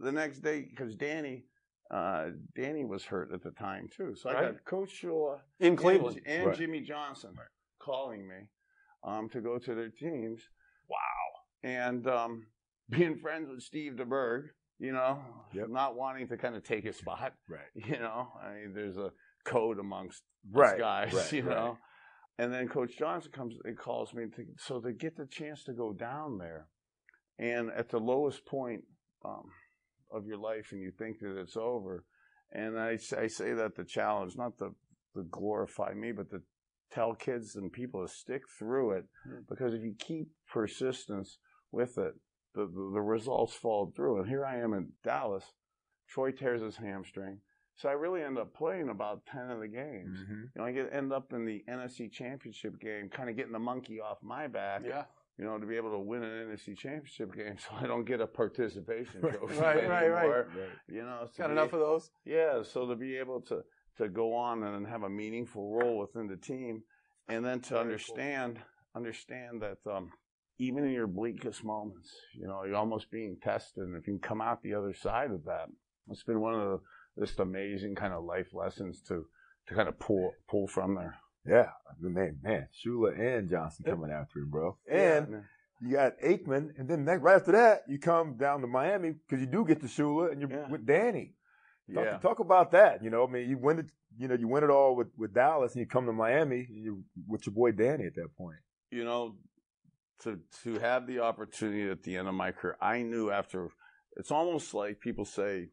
the next day, because Danny, uh, Danny was hurt at the time too. So I Right. got Coach Shula In Cleveland. and, and Right. Jimmy Johnson calling me um, to go to their teams. Wow. And um, being friends with Steve DeBerg, you know, Yep. not wanting to kind of take his spot. Right. You know, I mean, there's a code amongst Right. guys, right, you right. know. And then Coach Johnson comes and calls me to, so to get the chance to go down there, and at the lowest point um, of your life, and you think that it's over. And I say that the challenge, not to, to glorify me, but to tell kids and people to stick through it, Mm. because if you keep persistence with it, the, the, the results fall through. And here I am in Dallas. Troy tears his hamstring. So I really end up playing about 10 of the games. Mhm. You know, I get end up in the NFC Championship game, kind of getting the monkey off my back. Yeah. You know, to be able to win an NFC Championship game, so I don't get a participation trophy Right, right, right. Right. You know, Got be- enough of those? yeah, so to be able to to go on and have a meaningful role within the team, and then to Very cool. understand understand that um, even in your bleakest moments, you know, you're almost being tested, and if you can come out the other side of that, it's been one of the just amazing kind of life lessons to to kind of pull pull from there. Yeah, the name man, Shula and Johnson coming after him, bro. And Yeah. you got Aikman, and then next, right after that, you come down to Miami because you do get to Shula, and you're Yeah. with Danny. Talk, yeah. talk about that. You know, I mean, you win it. You know, you win it all with, with Dallas, and you come to Miami you with your boy Danny at that point. you know, to to have the opportunity at the end of my career, I knew after. It's almost like people say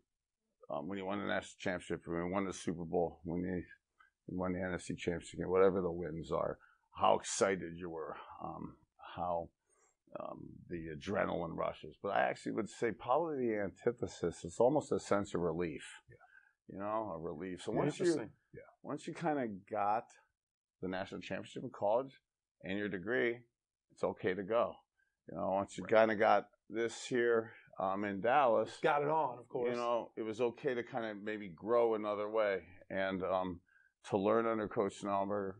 um, when you won the national championship, when you won the Super Bowl, when you won the NFC championship, whatever the wins are, how excited you were, um, how um, the adrenaline rushes. But I actually would say probably the antithesis. It's almost a sense of relief. You know, a relief. So once you Interesting. once you kind of got the national championship in college and your degree, it's okay to go. You know, once you kind of got this here um, in Dallas, Got it on, of course. you know, it was okay to kind of maybe grow another way and um, to learn under Coach Snellberg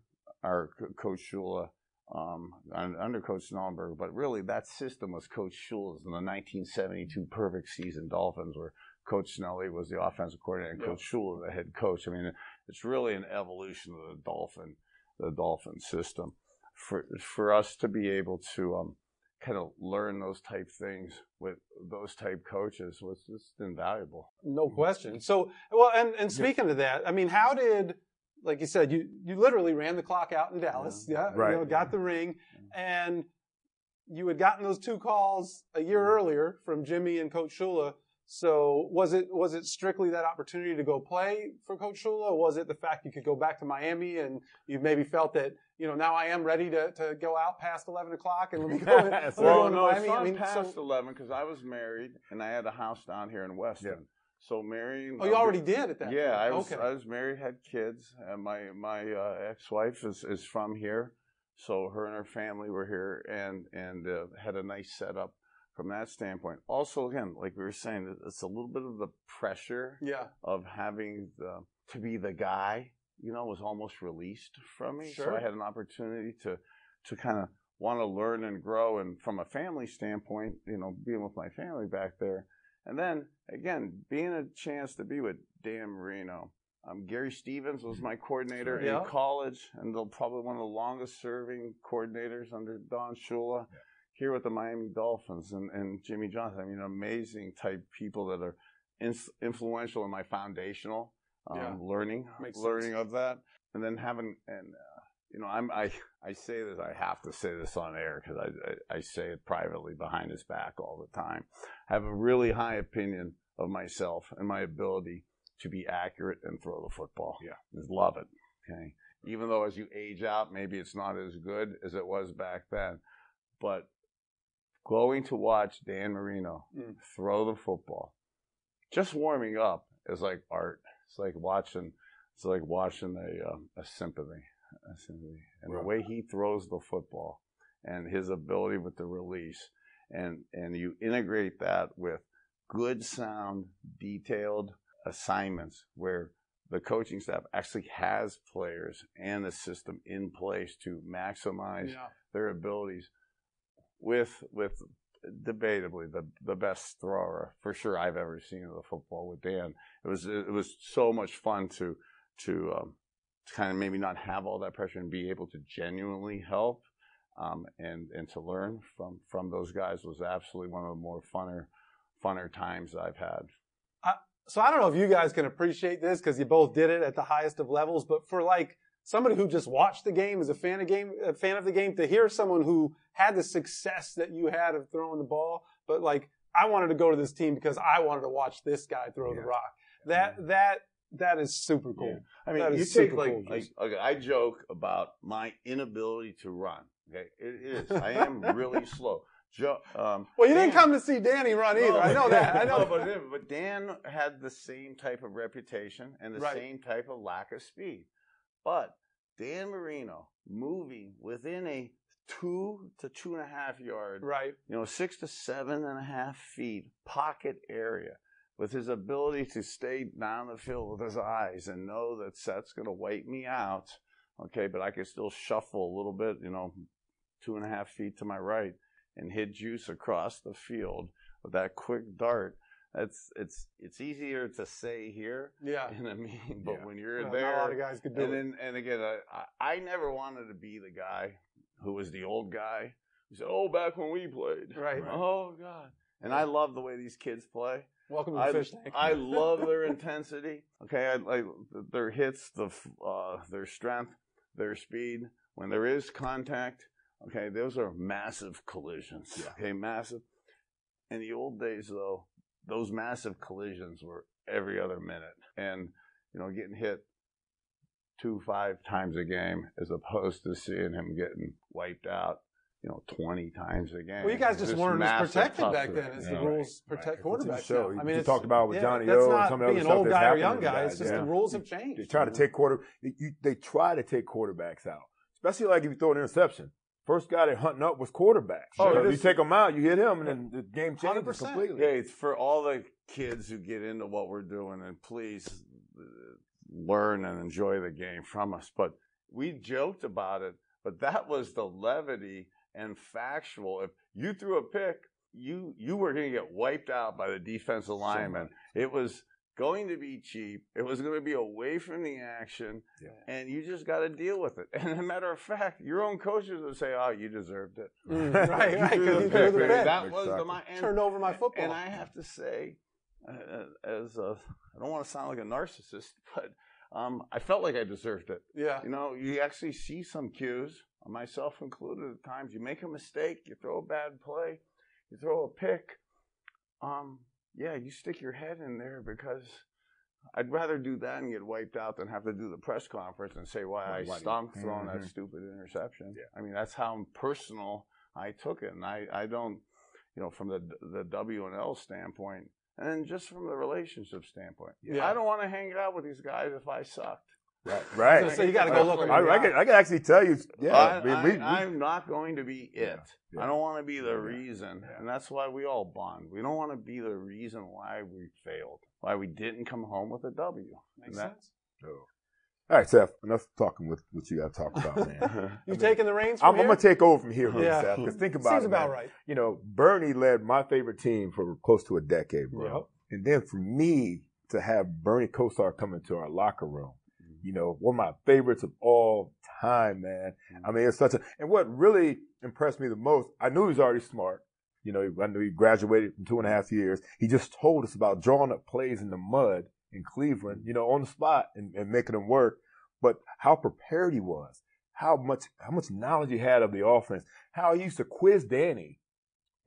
or Coach Shula, um, under Coach Snellberg. But really, that system was Coach Shula's in the 1972 perfect season Dolphins, where Coach Snelly was the offensive coordinator and Yeah. Coach Shula the head coach. I mean, it's really an evolution of the Dolphin, the Dolphin system. For for us to be able to um, kind of learn those type things with those type coaches was just invaluable. No question. So, well, and, and speaking of that, I mean, how did, like you said, you, you literally ran the clock out in Dallas, yeah, Right. you know, got the ring, and you had gotten those two calls a year earlier from Jimmy and Coach Shula. So, was it was it strictly that opportunity to go play for Coach Shula? Or was it the fact you could go back to Miami and you maybe felt that you know now I am ready to, to go out past eleven o'clock and let me go, let me go Well, into no, Miami? it's not I mean, past so, eleven because I was married and I had a house down here in Weston. So marrying. oh, you already did at that. Yeah, point. I was. Okay. I was married, had kids, and my my uh, ex-wife is is from here, so her and her family were here, and and uh, had a nice setup from that standpoint. Also, again, like we were saying, it's a little bit of the pressure yeah. of having the, to be the guy, you know, was almost released from me. So I had an opportunity to, to kind of want to learn and grow. And from a family standpoint, you know, being with my family back there. And then again, being a chance to be with Dan Marino. Um, Gary Stevens was my coordinator Yeah. in college, and they're probably one of the longest serving coordinators under Don Shula here with the Miami Dolphins and, and Jimmy Johnson. I mean, amazing type people that are ins influential in my foundational um, Yeah. learning, Makes learning sense. of that, and then having and uh, you know, I'm I I say this, I have to say this on air because I, I I say it privately behind his back all the time. I have a really high opinion of myself and my ability to be accurate and throw the football. Yeah. Just love it. Okay. Even though as you age out, maybe it's not as good as it was back then. But going to watch Dan Marino Mm. throw the football, just warming up is like art. It's like watching. It's like watching a um, a symphony, a symphony, and the way he throws the football, and his ability with the release, and and you integrate that with good, sound, detailed assignments where the coaching staff actually has players and the system in place to maximize Yeah. their abilities with with debatably the the best thrower for sure I've ever seen of the football with Dan. It was it was so much fun to to um, kind of maybe not have all that pressure and be able to genuinely help um, and and to learn from from those guys was absolutely one of the more funner funner times I've had. So I don't know if you guys can appreciate this because you both did it at the highest of levels, but for like somebody who just watched the game, is a fan of game, a fan of the game, to hear someone who had the success that you had of throwing the ball, but like I wanted to go to this team because I wanted to watch this guy throw the rock. That that that is super cool. I mean, you take like, cool, like okay, I joke about my inability to run. Okay, it is. I am really slow. Jo- um, Well, you didn't come to see Danny run either. No, I know that. I know. No, but, but Dan had the same type of reputation and the Right. same type of lack of speed. But Dan Marino moving within a two to two and a half yard, right. you know, six to seven and a half feet pocket area with his ability to stay down the field with his eyes and know that Seth's going to wipe me out. Okay, but I can still shuffle a little bit, you know, two and a half feet to my right and hit juice across the field with that quick dart. That's it's it's easier to say here Yeah. a meeting, but Yeah. when you're Well, there, a lot of guys could do and it. then and again, I, I I never wanted to be the guy who was the old guy who said, "Oh, back when we played." Right. Oh God. And I love the way these kids play. Welcome to the I, fish tank. I love their intensity. Okay, I like their hits, the uh, their strength, their speed. When there is contact, okay, those are massive collisions. Yeah. Okay, massive. In the old days, though, those massive collisions were every other minute, and you know, getting hit two, five times a game, as opposed to seeing him getting wiped out, you know, twenty times a game. well, you guys just weren't as massive protected back then as Yeah. the rules Right. protect It's in the quarterbacks. So. I mean, it's, talked about with yeah, Johnny that's O and not some of the other being stuff old guy or young guy. It's just yeah. the rules have changed. They changed. try to take quarter. You, they try to take quarterbacks out, especially like if you throw an interception. First guy they're hunting up was quarterbacks. Oh, Because it you take them out, you hit him, and then the game changes 100%. completely. Yeah, it's for all the kids who get into what we're doing, and please uh, learn and enjoy the game from us. But we joked about it, but that was the levity and factual. If you threw a pick, you you were going to get wiped out by the defensive lineman. It was going to be cheap. It was going to be away from the action, Yeah. and you just got to deal with it. And as a matter of fact, your own coaches would say, "Oh, you deserved it." Mm, right, right. You threw you the threw the pick. pick. That was the Exactly. my and- Turned over my football. and I have to say, uh, as a, I don't want to sound like a narcissist, but um, I felt like I deserved it. yeah. You know, you actually see some cues, myself included at times. You make a mistake, you throw a bad play, you throw a pick. Um, yeah, you stick your head in there because I'd rather do that and get wiped out than have to do the press conference and say why I why do you- stunk throwing that Mhm. stupid interception. Yeah. I mean, that's how personal I took it, and I, I don't, you know, from the the W and L standpoint, and just from the relationship standpoint. Yeah. I don't want to hang out with these guys if I sucked. Right. right. So you got to go look. I- them I, in the I, eye. can, I can actually tell you. Yeah. I, I mean, we- we- am not going to be it. Yeah. I don't want to be the Yeah. reason, Yeah. and that's why we all bond. We don't want to be the reason why we failed, why we didn't come home with a W. Makes that, sense. Oh. All right, Seth. Enough talking with what you got to talk about, man. You taking the reins from I'm, I'm gonna take over from here, Yeah. Seth. Because think about Seems it, about man. right. You know, Bernie led my favorite team for close to a decade, bro. Yep. And then for me to have Bernie Kosar come into our locker room, you know, one of my favorites of all time, man. Mm-hmm. I mean, it's such a, and what really impressed me the most, I knew he was already smart. You know, I knew he graduated from two and a half years. He just told us about drawing up plays in the mud in Cleveland, mm-hmm. you know, on the spot and, and making them work. But how prepared he was, how much, how much knowledge he had of the offense, how he used to quiz Danny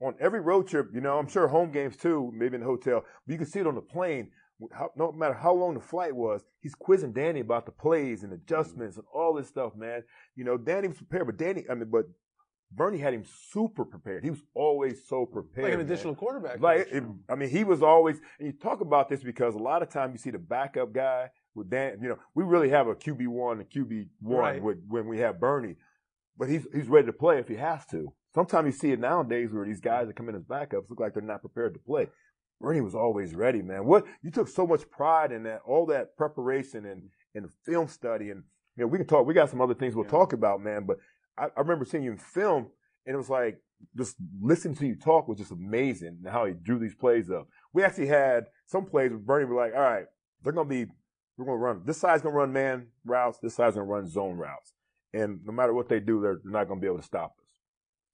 on every road trip. You know, I'm sure home games too, maybe in the hotel, but you can see it on the plane. How, no matter how long the flight was, he's quizzing Danny about the plays and adjustments and all this stuff, man. You know, Danny was prepared, but Danny, I mean, but Bernie had him super prepared. He was always so prepared. Like an man. additional quarterback. Like, it, I mean, he was always, and you talk about this because a lot of times you see the backup guy with Dan, you know, we really have a QB1 and QB1 Right. with, when we have Bernie, but he's, he's ready to play if he has to. Sometimes you see it nowadays where these guys that come in as backups look like they're not prepared to play. Bernie was always ready, man. What you took so much pride in that, all that preparation and and film study, and you know, we can talk. We got some other things we'll Yeah. talk about, man. But I, I remember seeing you in film, and it was like just listening to you talk was just amazing. And how he drew these plays up. We actually had some plays where Bernie were like, "All right, they're gonna be, we're gonna run. This side's gonna run man routes. This side's gonna run zone routes, and no matter what they do, they're, they're not gonna be able to stop us."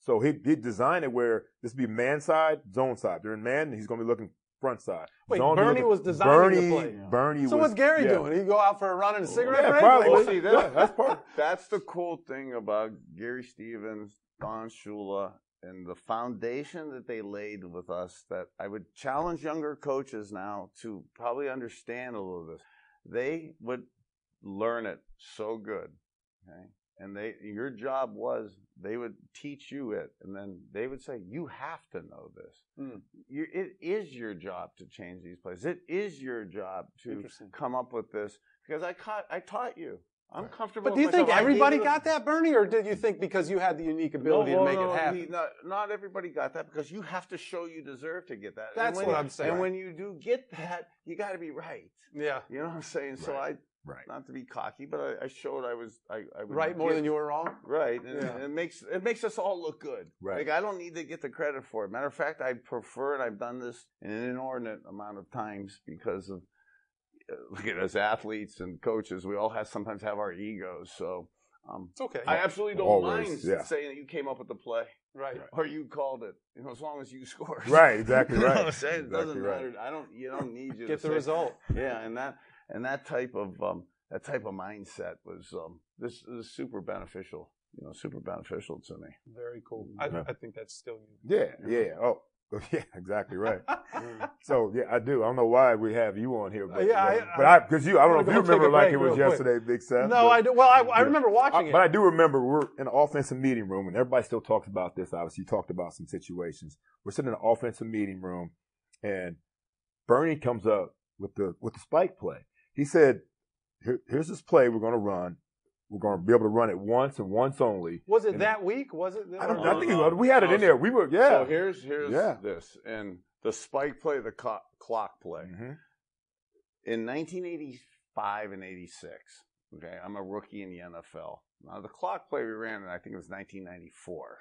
So he he designed it where this would be man side, zone side. They're in man, and he's gonna be looking front side. Wait, Zone, he's Bernie looking- was designing the Bernie, play. Bernie So was, what's Gary yeah. doing? He go out for a run and a cigarette Yeah, break? probably. Like, see, that, that's part. That's the cool thing about Gary Stevens, Don Shula, and the foundation that they laid with us that I would challenge younger coaches now to probably understand a little of this. They would learn it so good. Okay. And they your job was they would teach you it and then they would say, You have to know this. Hmm. You, it is your job to change these places It is your job to come up with this because I caught, I taught you. I'm comfortable. But do you with think everybody you- got that, Bernie, or did you think because you had the unique ability no, to make no, it happen? he- not, not everybody got that because you have to show you deserve to get that. And That's when- what I'm saying. And when you do get that, you got to be right. yeah, You know what I'm saying? So I, Right. not to be cocky, but I, I showed I was, I, I would right more get- than you were wrong. Right, and Yeah. it makes it makes us all look good. Right. Like I don't need to get the credit for it. Matter of fact, I prefer it. I've done this an inordinate amount of times because of uh, look at us athletes and coaches. We all have sometimes have our egos. So um, It's okay. I absolutely don't Always, mind yeah. saying that you came up with the play right. or you called it. You know, as long as you scored. Right, exactly You know right. what I'm saying? It Exactly doesn't right. matter. I don't. You don't need you Get to the say- result. yeah, and that and that type of um, that type of mindset was um, this is super beneficial. You know, super beneficial to me. Very cool. I, Yeah. I think that's still you. Yeah, yeah. Oh, yeah, exactly right. so yeah, I do. I don't know why we have you on here, but Yeah, I- uh, but I because you, I don't know if you remember like it was real quick. yesterday, Big Seth. No, but- I do. Well, I, I remember watching I- it. But I do remember we're in an offensive meeting room, and everybody still talks about this. Obviously, you talked about some situations. We're sitting in an offensive meeting room, and Bernie comes up with the with the spike play. He said, Here, "Here's this play we're going to run. We're going to be able to run it once and once only." was it And- that week? Was it? I, don't, or- I think it- we had it in there. We were yeah. So here's here's Yeah. this and the spike play, the co- clock play Mhm. in 1985 and 86. Okay, I'm a rookie in the NFL. Now the clock play we ran, I think it was 1994.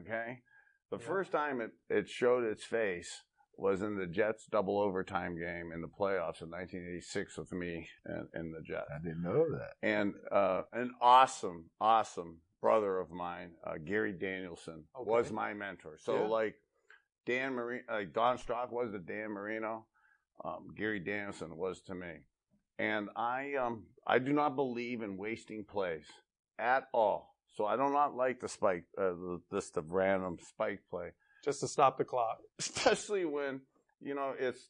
Okay, the Yeah. first time it it showed its face was in the Jets double overtime game in the playoffs in 1986 with me and, and the Jets. I didn't know that. and uh, an awesome, awesome brother of mine, uh, Gary Danielson, Okay. was my mentor. So Yeah. like Dan Marino, like Don Strock was to Dan Marino, um, Gary Danielson was to me, and I um I do not believe in wasting plays at all. So I do not like the spike, uh, the, this the random spike play just to stop the clock. especially when you know it's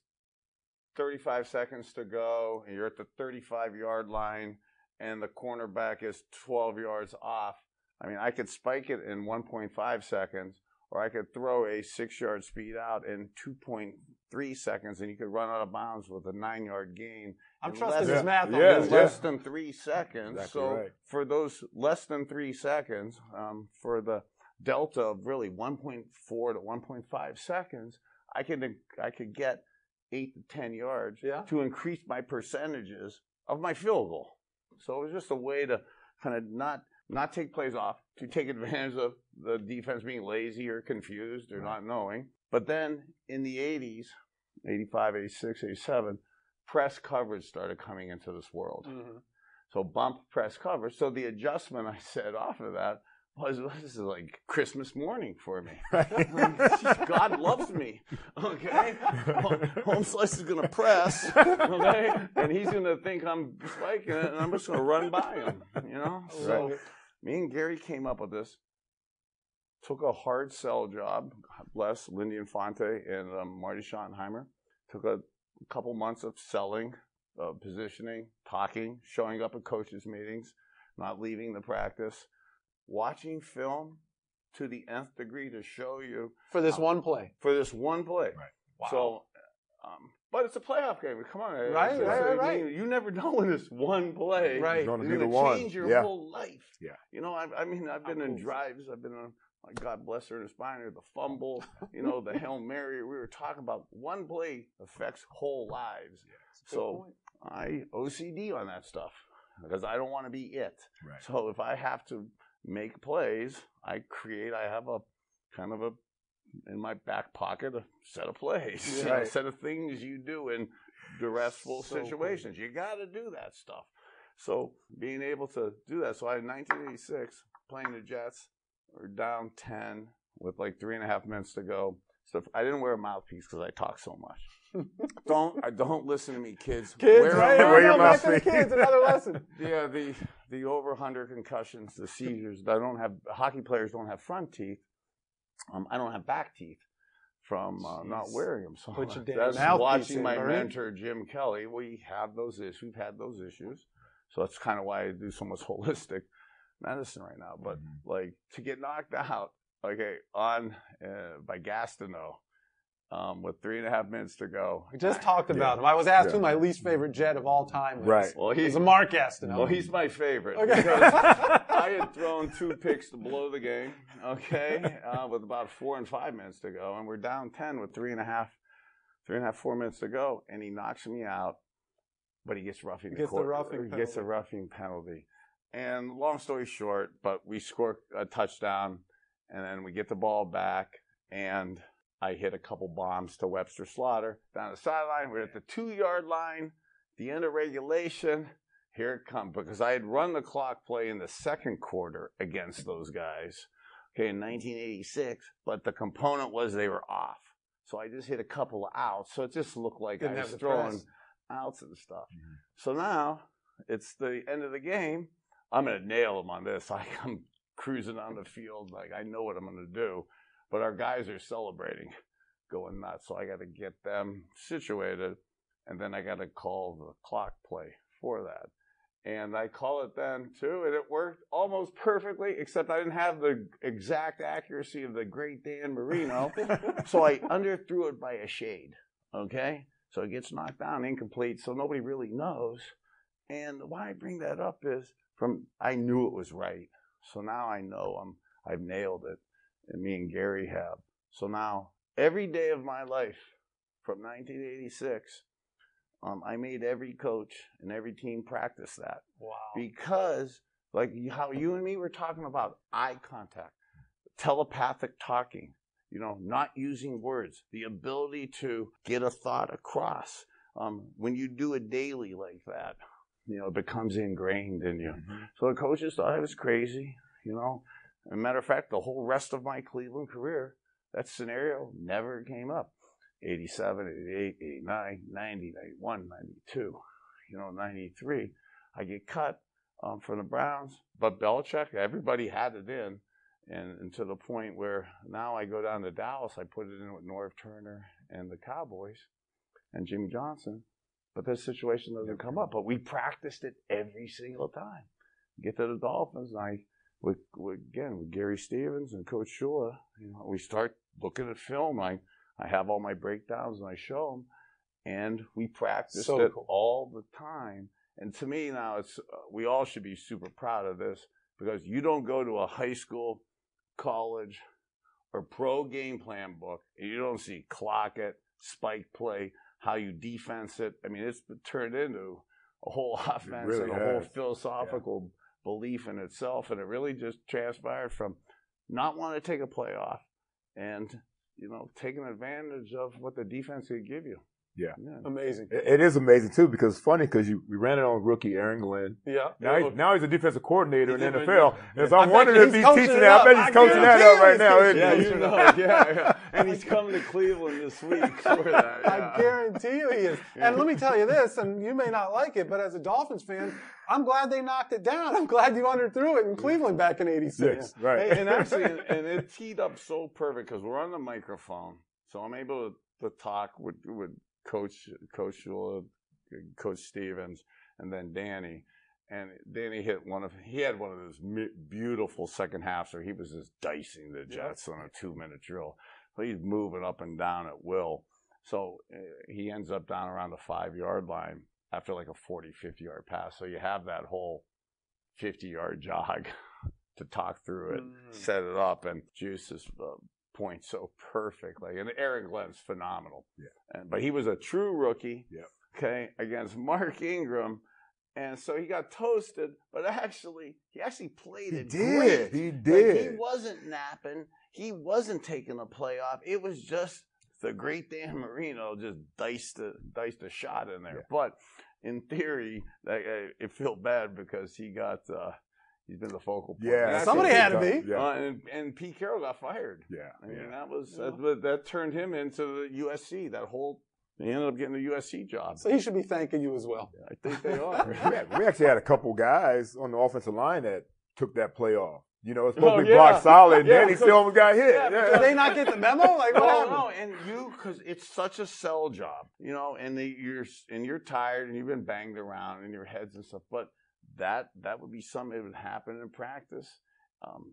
35 seconds to go and you're at the 35 yard line and the cornerback is 12 yards off i mean i could spike it in 1.5 seconds or i could throw a six yard speed out in 2.3 seconds and you could run out of bounds with a nine yard gain I'm in trusting less- his math on Yeah, this. in yeah. less than three seconds. Exactly so right. for those less than three seconds, um, for the delta of really 1.4 to 1.5 seconds, I could I could get eight to ten yards Yeah. to increase my percentages of my field goal. So it was just a way to kind of not not take plays off, to take advantage of the defense being lazy or confused or not knowing. But then in the 80s, 85, 86, 87, press coverage started coming into this world. Mhm. So bump press coverage. So the adjustment I said off of that was this is like Christmas morning for me. God loves me. Okay, home slice is gonna press. Okay, and he's gonna think I'm spiking it, and I'm just gonna run by him. You know. So Right. me and Gary came up with this. Took a hard sell job. God bless Lindy Infante and um, Marty Schottenheimer. Took a couple months of selling, uh, positioning, talking, showing up at coaches' meetings, not leaving the practice, watching film to the nth degree to show you For this one play. for this one play. Right. Wow. So, um, but it's a playoff game. Come on, Right, It's- right, it's- right, right. mean, You never know when this one play Right. Gonna is going to change your Yeah. whole life. Yeah. You know, I, I mean, I've been How in cool. drives. I've been on my God bless her Earnest Byner, the fumble, you know, the Hail Mary. We were talking about one play affects whole lives. So I OCD on that stuff because I don't want to be it. Right. So if I have to make plays, I create. I have a kind of a in my back pocket a set of plays, you know, a set of things you do in duressful So cool. situations. You got to do that stuff. So being able to do that. So I in 1986 playing the Jets, we're down 10 with like three and a half minutes to go. So I didn't wear a mouthpiece because I talk so much. Don't I don't listen to me, kids. Kids, Wear a right? Wear Wear your back to the mouthpiece. kids. Another lesson. yeah, the the over 100 concussions, the seizures. I don't have hockey players don't have front teeth. Um, I don't have back teeth from uh, not wearing them. So Put your damn that's mouthpiece watching my Bernie. mentor Jim Kelly. We have those issues. We've had those issues. So that's kind of why I do so much holistic medicine right now. But Mm-hmm. like to get knocked out, okay, on uh, by Gastineau. Um, with three and a half minutes to go. We just talked about him. I was asked Yeah. who my least favorite Jet of all time is. Right. Well, He's he's a Mark Gastineau. well, he's my favorite. Okay. I had thrown two picks to blow the game, okay, uh, with about four and five minutes to go, and we're down ten with three and a half, three and a half, four minutes to go, and he knocks me out, but he gets roughing. He gets the court- roughing He gets a roughing penalty, and long story short, but we score a touchdown, and then we get the ball back, and I hit a couple bombs to Webster Slaughter down the sideline. We're at the two yard line, the end of regulation here it comes because I had run the clock play in the second quarter against those guys, okay, in 1986, but the component was they were off. So I just hit a couple of outs. So it just looked like Didn't I was throwing press. outs and stuff. Mhm. So now it's the end of the game. I'm going to nail them on this. I, I'm cruising on the field like I know what I'm going to do, but our guys are celebrating, going nuts. So I got to get them situated, and then I got to call the clock play for that. And I call it then too, and it worked almost perfectly, except I didn't have the exact accuracy of the great Dan Marino. so I underthrew it by a shade. Okay? So it gets knocked down incomplete, so nobody really knows. And why I bring that up is from I knew it was right. So now I know I'm I've nailed it. And me and Gary have. So now every day of my life from 1986, um, I made every coach and every team practice that. Wow. because like how you and me were talking about eye contact telepathic talking you know not using words the ability to get a thought across. Um, when you do it daily like that you know it becomes ingrained in you. So the coaches thought I was crazy you know As a matter of fact the whole rest of my cleveland career that scenario never came up 87 88 89 90 91 92 you know 93 i get cut um, from the Browns. But Belichick, everybody had it in, and, and to the point where now I go down to Dallas, I put it in with Norv Turner and the Cowboys and Jimmy Johnson. But this situation doesn't come up. But we practiced it every single time. Get to the Dolphins, and I, with, with again with Gary Stevens and Coach Shula, you know, we start looking at film. I I have all my breakdowns and I show them, and we practice So it cool. all the time. And to me now, it's uh, we all should be super proud of this because you don't go to a high school, college, or pro game plan book and you don't see clock it, spike play, how you defense it. I mean, it's turned into a whole offense really and a whole has. philosophical belief in itself, and it really just transpired from not wanting to take a playoff and you know taking advantage of what the defense could give you. Yeah. yeah. Amazing. It, it is amazing too because it's funny because you we ran it on rookie Aaron Glenn. Yeah. Now, he's, now he's a defensive coordinator in the a- NFL. And so I I'm wondering if he's he's teaching that. I bet he's I coaching that up right now. Yeah, you know, yeah, yeah. And he's coming to Cleveland this week for that. I guarantee you he is. And let me tell you this, and you may not like it, but as a Dolphins fan, I'm glad they knocked it down. I'm glad you underthrew it in Cleveland back in '86. Yes, right. Hey, and actually, and, and it teed up so perfect because we're on the microphone, so I'm able to, to talk with with Coach Coach Shula, Coach Stevens, and then Danny. And Danny hit one of he had one of those beautiful second halves where he was just dicing the Jets on a two minute drill. So he's moving up and down at will. So uh, he ends up down around the five yard line after like a 40, 50 yard pass. So you have that whole 50 yard jog to talk through it, Mm. set it up, and Juice's uh, point so perfectly. And Aaron Glenn's phenomenal. Yeah. And, but he was a true rookie. Yep. Okay, against Mark Ingram. And so he got toasted, but actually, he actually played He it did. great. He Like, did. he wasn't napping. He wasn't taking a play off. It was just the great Dan Marino just diced a diced a shot in there. Yeah. But in theory, that, uh, it felt bad because he got uh, he's been the focal point. Yeah, And Somebody had to be. Yeah. Uh, and, and Pete Carroll got fired. yeah. I mean, yeah. that was Yeah. that, that, that turned him into the USC. That whole he ended up getting the USC job. So he should be thanking you as well. I think they are. we, had- we actually had a couple guys on the offensive line that took that play off. You know, it's supposed Oh, to be yeah. blocked solid, and Yeah, then he still almost got hit. Yeah, Yeah, Did they not get the memo? Like what No, happened? no, and you because it's such a sell job, you know, and they, you're and you're tired and you've been banged around in your heads and stuff. But that that would be something that would happen in practice. Um,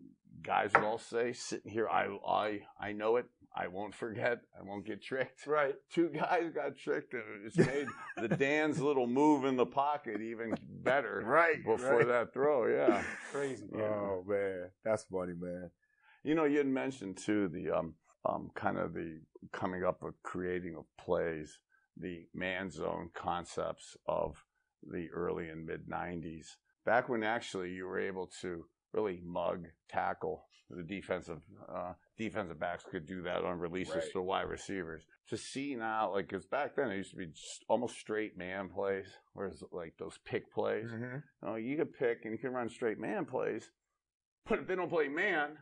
guys would all say, sitting here, I I I know it. I won't forget. I won't get tricked. Right. Two guys got tricked, and it's made the Dan's little move in the pocket even better. Right, before right. that throw, yeah. Crazy. Oh man, that's funny, man. You know, you had mentioned too the um, um, kind of the coming up with creating of plays, the man zone concepts of the early and mid '90s. Back when actually you were able to really mug, tackle the defensive uh, defensive backs could do that on releases Right. to wide receivers. To see now, like, because back then it used to be almost straight man plays, whereas like those pick plays. Mm-hmm. Oh, you could pick and you can run straight man plays, but if they don't play man,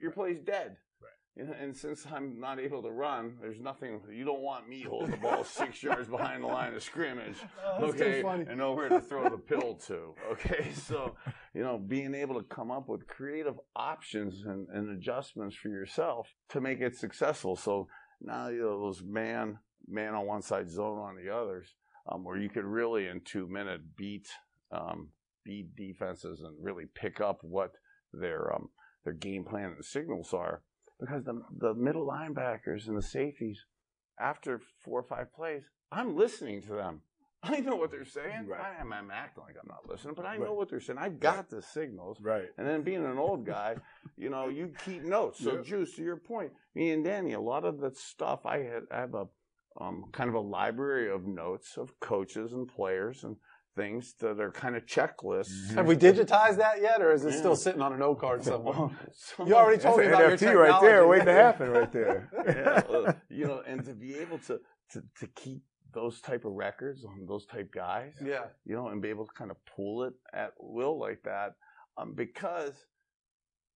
your play's dead. You know, and since I'm not able to run, there's nothing. You don't want me holding the ball six yards behind the line of scrimmage, Oh, okay, and nowhere to throw the pill to. Okay, so you know, being able to come up with creative options and, and adjustments for yourself to make it successful. So now you know those man man on one side, zone on the others, um, where you could really in two minutes beat um, beat defenses and really pick up what their um, their game plan and signals are. Because the the middle linebackers and the safeties, after four or five plays, I'm listening to them. I know what they're saying. Right. I, am I'm acting like I'm not listening, but I Right. know what they're saying. I've got the signals. Right. And then being an old guy, you know, you keep notes. So, Yeah. Juice, to your point, me and Danny, a lot of the stuff I had, I have a um, kind of a library of notes of coaches and players and things that are kind of checklists. Have we digitized that yet, or is it Yeah. still sitting on a note card somewhere? Well, some You already told me an about your NFT right there, technology. waiting to happen right there. yeah, uh, you know, and to be able to, to to keep those type of records on those type guys, Yeah. you know, and be able to kind of pull it at will like that, um, because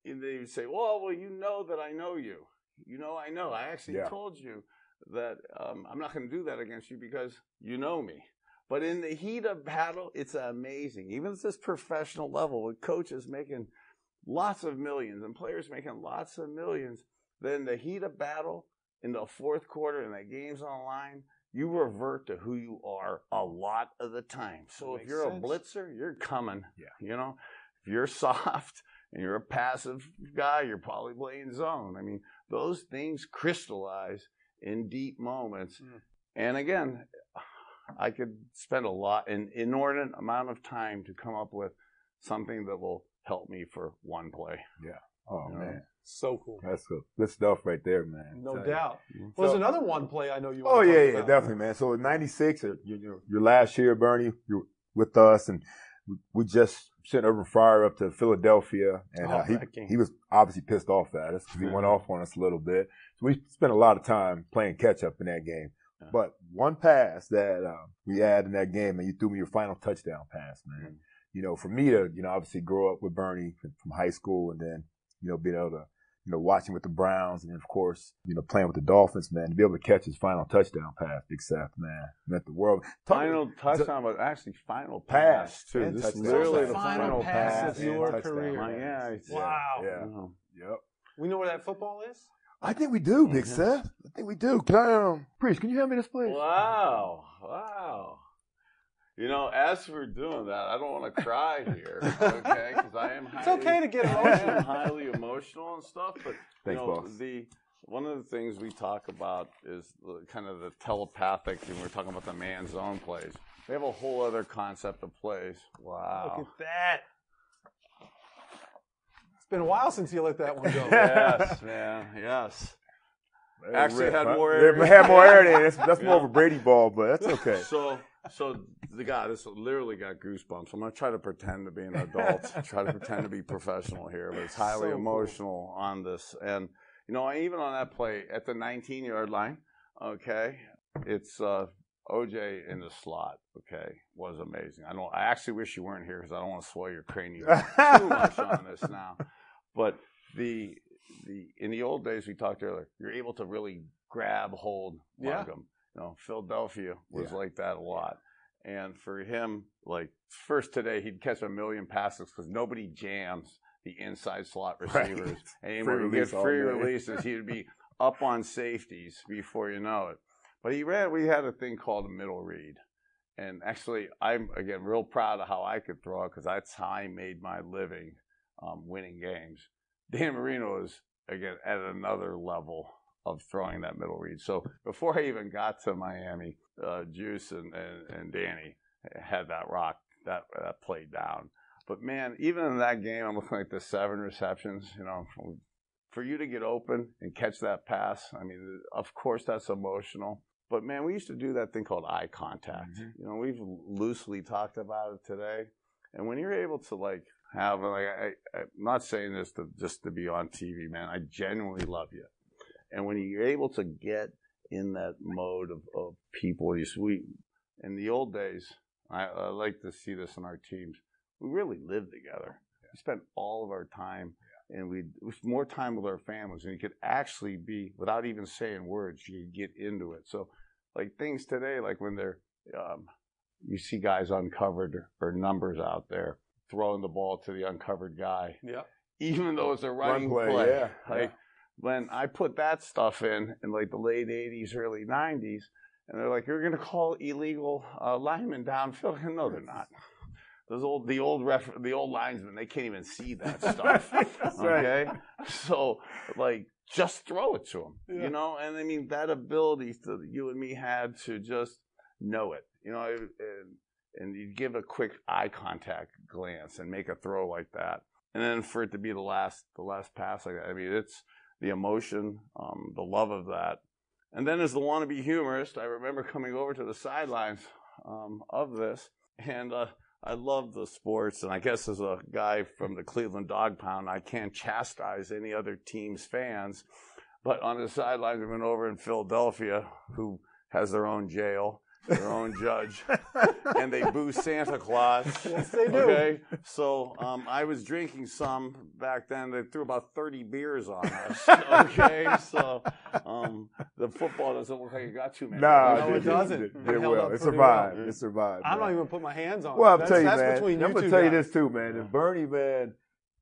they would say, "Well, well, you know that I know you. You know, I know. I actually Yeah. told you that um, I'm not going to do that against you because you know me." But in the heat of battle, it's amazing. Even at this professional level, with coaches making lots of millions and players making lots of millions, then the heat of battle in the fourth quarter and the game's on the line, you revert to who you are a lot of the time. So if you're sense. a blitzer, you're coming. Yeah. You know, if you're soft and you're a passive guy, you're probably playing zone. I mean, those things crystallize in deep moments. Mm. And again, I could spend a lot, an inordinate amount of time to come up with something that will help me for one play. Yeah. Oh Yeah. man, So cool. that's good, good stuff right there, man. No Tell you. doubt. Mhm. Well, there's another one play I know you. Oh to yeah, talk yeah, about. definitely, man. So in '96, uh, you, you, your last year, Bernie, you were with us, and we- we just sent Irving Fryar up to Philadelphia, and Oh, uh, he he was obviously pissed off at us because he went off on us a little bit. So we spent a lot of time playing catch up in that game. Yeah. But one pass that uh, we had in that game, and you threw me your final touchdown pass, man. Mm. You know, for me to you know obviously grow up with Bernie from, from high school, and then you know being able to you know, watching with the Browns and then of course, you know, playing with the Dolphins, man, to be able to catch his final touchdown pass, Big Seth, man, meant the world. Talk- Final touchdown, but actually final Pass, pass, too. and This touchdown. literally The the final final pass pass. of your touchdown. career. My- yeah, Wow. Yeah. You know. Yep. We know where that football is. I think we do, Big Mhm. Seth. I think we do. Can I, um, Priest, can you hand me this, please? Wow. Wow. You know, as we're doing that, I don't want to cry here, okay? Because I am. It's okay to get I am emotional. highly emotional and stuff, but you know, boss. the one of the things we talk about is the, kind of the telepathic, and we're talking about the man zone plays. They have a whole other concept of plays. Wow. Look at that. It's been a while since you let that one go. yes, man. Yes. Actually had more It area. had more air than it. That's, that's more of a Brady ball, but that's okay. So, so the guy, this literally got goosebumps. I'm gonna try to pretend to be an adult, try to pretend to be professional here, but it's highly So cool. emotional on this. And you know, even on that play at the 19 yard line, okay, it's uh, OJ in the slot. Okay, was amazing. I don't. I actually wish you weren't here because I don't want to swell your cranium too much on this now. But the the in the old days we talked earlier, you're able to really grab hold, Yeah. mug 'em. You know, Philadelphia was Yeah. like that a lot. And for him, like first today, he'd catch a million passes because nobody jams the inside slot Right. receivers Free anymore. You get release all free releases. He'd be up on safeties before you know it. But he ran. We had a thing called a middle read, and actually, I'm again real proud of how I could throw it because that's how I made my living, um, winning games. Dan Marino is again at another level of throwing that middle read. So before I even got to Miami, uh, Juice and, and, and Danny had that rock that that played down. But man, even in that game, I'm looking at the seven receptions. You know, for you to get open and catch that pass, I mean, of course that's emotional. But man, we used to do that thing called eye contact. Mhm. You know, we've loosely talked about it today. And when you're able to like have like I, I'm not saying this to just to be on TV, man. I genuinely love you. And when you're able to get in that mode of, of people, you we in the old days, I, I like to see this in our teams. We really lived together. We spent all of our time, and we it more time with our families, and you could actually be without even saying words. You could get into it. So, like things today, like when they're um, you see guys uncovered or, or numbers out there throwing the ball to the uncovered guy, Yeah. even though it's a running play, play. yeah, Like when I put that stuff in in like the late '80s, early '90s, and they're like, "You're going to call illegal uh, linemen downfield?" No, they're not. Those old, the old ref, the old linesmen, they can't even see that stuff. That's right. okay, so like, just throw it to them, Yeah. you know. And I mean, that ability that you and me had to just know it, you know, and, and you give a quick eye contact glance and make a throw like that, and then for it to be the last, the last pass, like that, I mean, it's the emotion, um, the love of that. And then as the wannabe humorist, I remember coming over to the sidelines um, of this, and uh, I love the sports. And I guess as a guy from the Cleveland Dog Pound, I can't chastise any other team's fans. But on the sidelines, I've been over in Philadelphia, who has their own jail, their own judge, and they boo Santa Claus. Yes, they do. Okay, so um, I was drinking some back then. They threw about thirty beers on us. Okay, so um, the football doesn't look like it got too many. Nah, No, it did- doesn't. It did held It survived. well. It survived. I don't even put my hands on Well, it. I'm That's, tell you, man. I'm gonna tell you this too, man. If Bernie, man,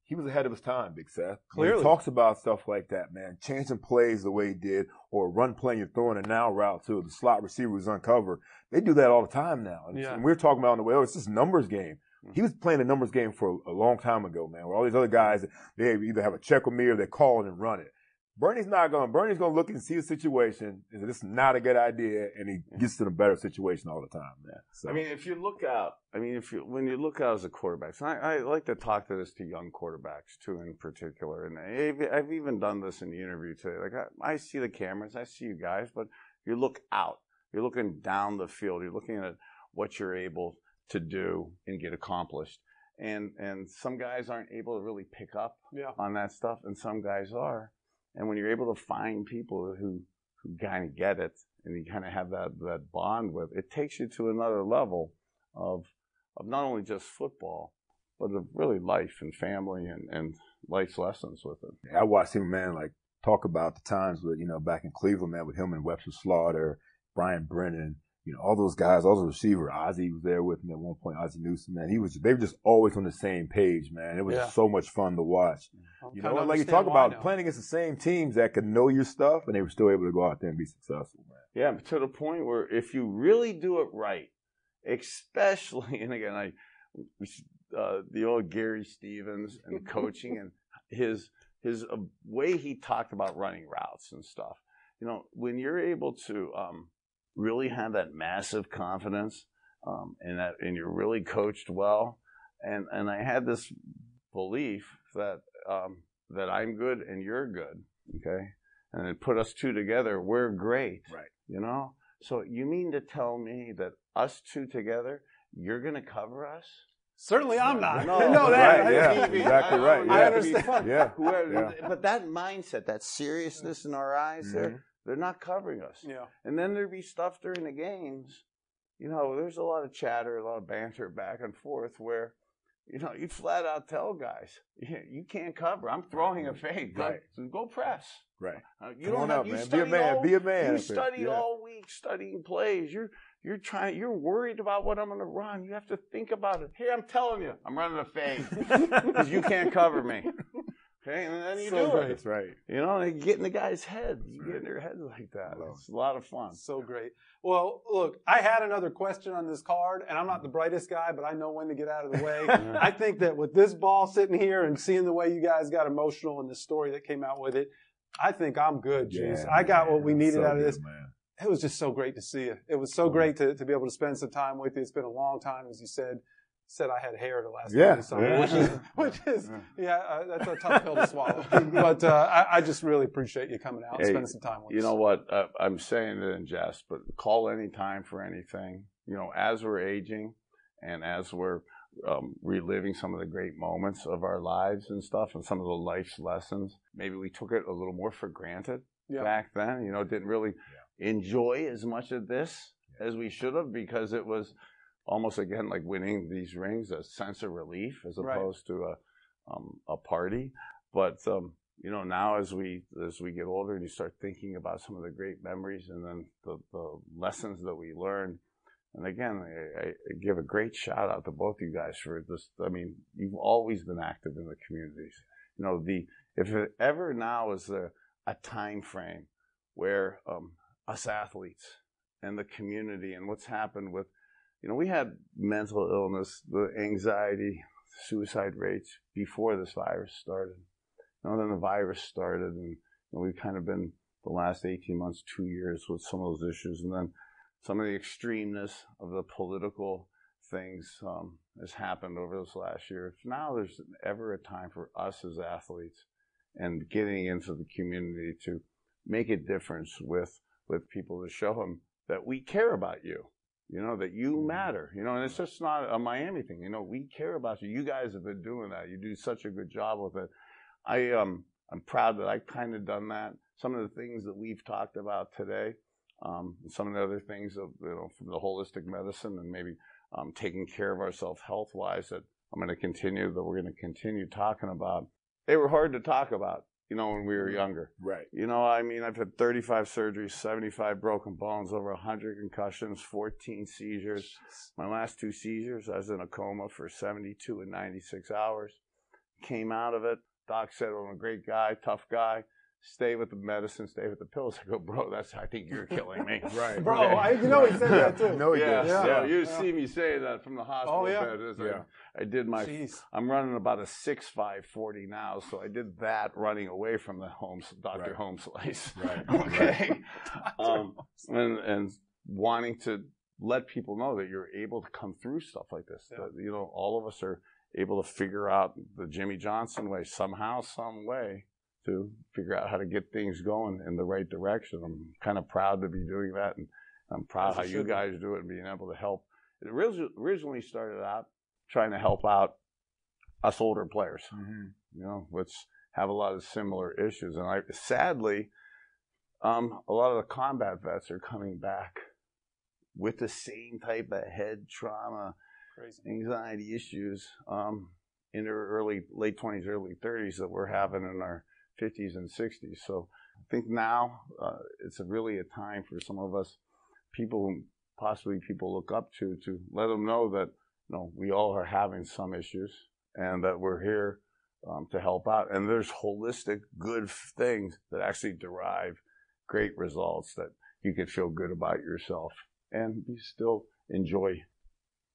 he was ahead of his time, Big Seth. Clearly. he talks about stuff like that, man. Changing plays the way he did, or run play you're throwing a now route to the slot receiver who's uncovered. They do that all the time now. And, Yeah. and we're talking about on the way. Oh, it's just numbers game. Mm-hmm. He was playing a numbers game for a long time ago, man. Where all these other guys, they either have a check with me or they call it and run it. Bernie's not going. Bernie's going to look and see the situation. And say, this is not a good idea, and he mm-hmm. gets to a better situation all the time, man. So. I mean, if you look out, I mean, if you when you look out as a quarterback, and I, I like to talk to this to young quarterbacks too, in particular. And I've, I've even done this in the interview today. Like I, I see the cameras, I see you guys, but you look out. You're looking down the field. You're looking at what you're able to do and get accomplished. And and some guys aren't able to really pick up Yeah. on that stuff, and some guys are. And when you're able to find people who who kind of get it, and you kind of have that that bond with, it takes you to another level of of not only just football, but of really life and family and and life's lessons with it. I watched him, man, like talk about the times with, you know, back in Cleveland, man, with him and Webster Slaughter, Brian Brennan, you know, all those guys, all those receiver. Ozzie was there with me at one point, Ozzie Newsome, man. He was, they were just always on the same page, man. It was Yeah. so much fun to watch. I'm You know, like you talk about now. playing against the same teams that could know your stuff and they were still able to go out there and be successful, man. Yeah, to the point where if you really do it right, especially, and again, I, uh, the old Gary Stevens and coaching and his his uh, way he talked about running routes and stuff. You know, when you're able to um, really have that massive confidence um, and that, and you're really coached well, and and I had this belief that um, that I'm good and you're good, okay, and it put us two together, we're great, Right. You know. So you mean to tell me that us two together, you're going to cover us? Certainly, I'm not. No, No, that. right, yeah, TV, exactly I- right, I yeah. understand. Yeah. Whoever, Yeah. But that mindset, that seriousness in our eyes, Mm-hmm. there, they're not covering us. Yeah. And then there'd be stuff during the games. You know, there's a lot of chatter, a lot of banter back and forth where, you know, you flat out tell guys, you, you can't cover. I'm throwing a fake. Go- Right. Go press. Right. Uh, you Come don't have, up, you man. Be a man. All, Be a man You up there. studied Yeah. all week studying plays. You're you're trying. You're worried about what I'm going to run. You have to think about it. Here, I'm telling you, I'm running a fade because you can't cover me. Okay, and then you So do great. it. That's right. You know, and you get in the guy's head. You get in their head like that. Love It's a lot of fun. So great. Well, look, I had another question on this card, and I'm not the brightest guy, but I know when to get out of the way. I think that with this ball sitting here and seeing the way you guys got emotional in the story that came out with it, I think I'm good, Juice. I got what we needed So out of good, this. man. It was just so great to see you. It was so great to, to be able to spend some time with you. It's been a long time, as you said. Said I had hair the last Yeah, time we saw yeah. which is, which is, yeah, uh, that's a tough pill to swallow. But uh, I, I just really appreciate you coming out and spending some time with You us. know what? Uh, I'm saying it in jest, but call any time for anything. You know, as we're aging and as we're um, reliving some of the great moments of our lives and stuff and some of the life's lessons, maybe we took it a little more for granted Yeah. back then. You know, didn't really enjoy as much of this as we should have because it was almost again like winning these rings, a sense of relief as Right. opposed to a um, a party. But um, you know, now as we as we get older and you start thinking about some of the great memories and then the, the lessons that we learned. And again, I, I give a great shout out to both you guys for this. I mean, you've always been active in the communities. You know, the if it ever now is a, a time frame where um, us athletes and the community and what's happened with, you know, we had mental illness, the anxiety, suicide rates before this virus started. Know, then the virus started, and we've kind of been the last 18 months, two years with some of those issues, and then some of the extremeness of the political things um, has happened over this last year. Now there's ever a time for us as athletes and getting into the community to make a difference with with people to show them that we care about you. You know that you matter. You know, and it's just not a Miami thing. You know, we care about you. You guys have been doing that. You do such a good job with it. I um I'm proud that I kind of done that. Some of the things that we've talked about today, um, and some of the other things of you know from the holistic medicine and maybe um, taking care of ourselves health wise that I'm going to continue that we're going to continue talking about. They were hard to talk about, you know, when we were younger. Right. You know, I mean, I've had 35 surgeries, 75 broken bones, over 100 concussions, 14 seizures. My last two seizures, I was in a coma for 72 and 96 hours. Came out of it. Doc said, well, I'm a great guy, tough guy. Stay with the medicine, stay with the pills. I go, bro, that's, I think you're killing me. Right. Bro, Okay. I, you know he said that too. No, he yeah, did. yeah, Yeah. you Yeah. see me say that from the hospital Oh, yeah. bed. as I- Yeah. I, did my, Jeez. I'm running about a six five forty now, so I did that running away from the Holmes, Dr. Right. Holmes place. Right. okay. um, and, and wanting to let people know that you're able to come through stuff like this. Yeah. That, you know, all of us are able to figure out the Jimmy Johnson way somehow, some way to figure out how to get things going in the right direction. I'm kind of proud to be doing that, and I'm proud how you be. guys do it and being able to help. It originally started out trying to help out us older players, Mhm. you know, which have a lot of similar issues. And I sadly, um, a lot of the combat vets are coming back with the same type of head trauma, Crazy. anxiety issues um, in their early, late 20s, early 30s that we're having in our 50s and 60s. So I think now uh, it's a really a time for some of us, people who possibly people look up to, to let them know that you know we all are having some issues and that we're here um, to help out. And there's holistic, good things that actually derive great results that you can feel good about yourself and you still enjoy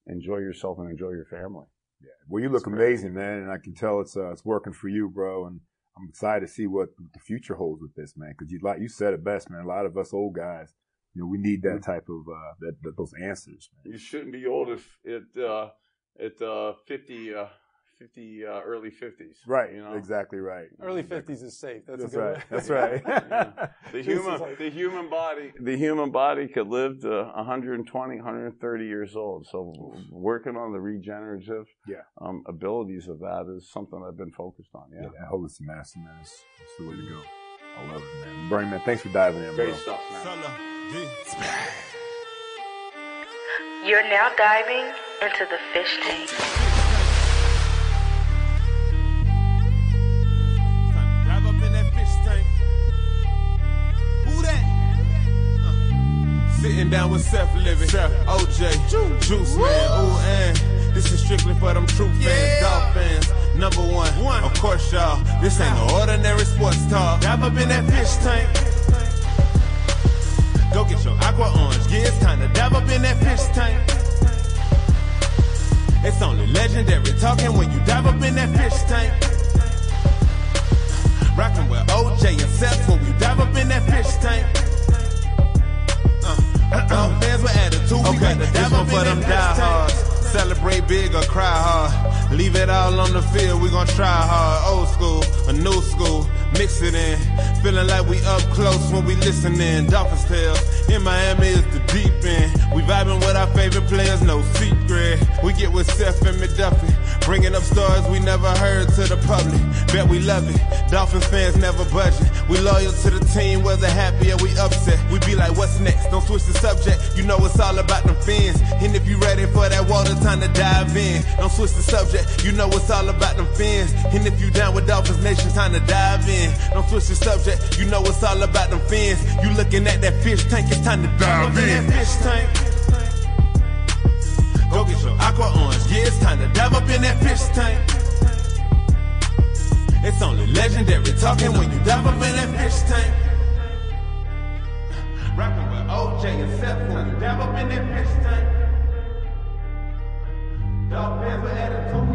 enjoy yourself and enjoy your family. Yeah. Well, you look amazing, man, and I can tell it's uh, it's working for you, bro. And I'm excited to see what the future holds with this, man. Because you like you said it best, man. A lot of us old guys, you know, we need that type of uh, that, that those answers, man. You shouldn't be old if at uh, at uh, 50, uh, 50, uh, early 50s. Right. You know? Exactly right. Early 50s is safe. That's, That's a good right. way. That's right. The human, like- the human body, the human body could live to 120, 130 years old. So working on the regenerative Yeah. um, abilities of that is something I've been focused on. Yeah. Yeah, that holistic master, man, is, is the way to go. I love it, man. Bernie, man, thanks for diving in, bro. Stuff, man. You're now diving into the fish tank. Sitting down with Seth Levitt, Chef OJ, Juice Juice Man, ooh and this is strictly for them true fans, dog fans. Number one, one, of course y'all. This ain't no ordinary sports talk. Dive up in that fish tank. Go get your aqua orange. Yeah, it's time to dive up in that fish tank. It's only legendary talking when you dive up in that fish tank. Rockin' with OJ and Seth when we dive up in that fish tank. Uh, uh, fans with attitude, we got to dive up in that fish tank. Celebrate big or cry hard. Leave it all on the field, we gon' try hard. Old school, a new school, mix it in. Feeling like we up close when we listening. Dolphins tales, in Miami is the deep end. We vibing with our favorite players, no secret. We get with Seth and McDuffie, bringing up stories we never heard to the public. Bet we love it. Dolphins fans never budging. We loyal to the team, whether happy or we upset. We be like, what's next? Don't switch the subject. You know it's all about them fans. And if you ready for that water, time to dive in. Don't switch the subject. You know it's all about them fans. And if you down with Dolphins Nation, time to dive in in. Don't switch the subject, you know it's all about them fins. You looking at that fish tank, it's time to dive in. Fish tank. Go get your aqua orange, yeah, it's time to dive up in that fish tank. It's only legendary talking when you dive up in that fish tank. Rockin' with OJ and Seth when you dive up in that fish tank. Dog pants with attitude.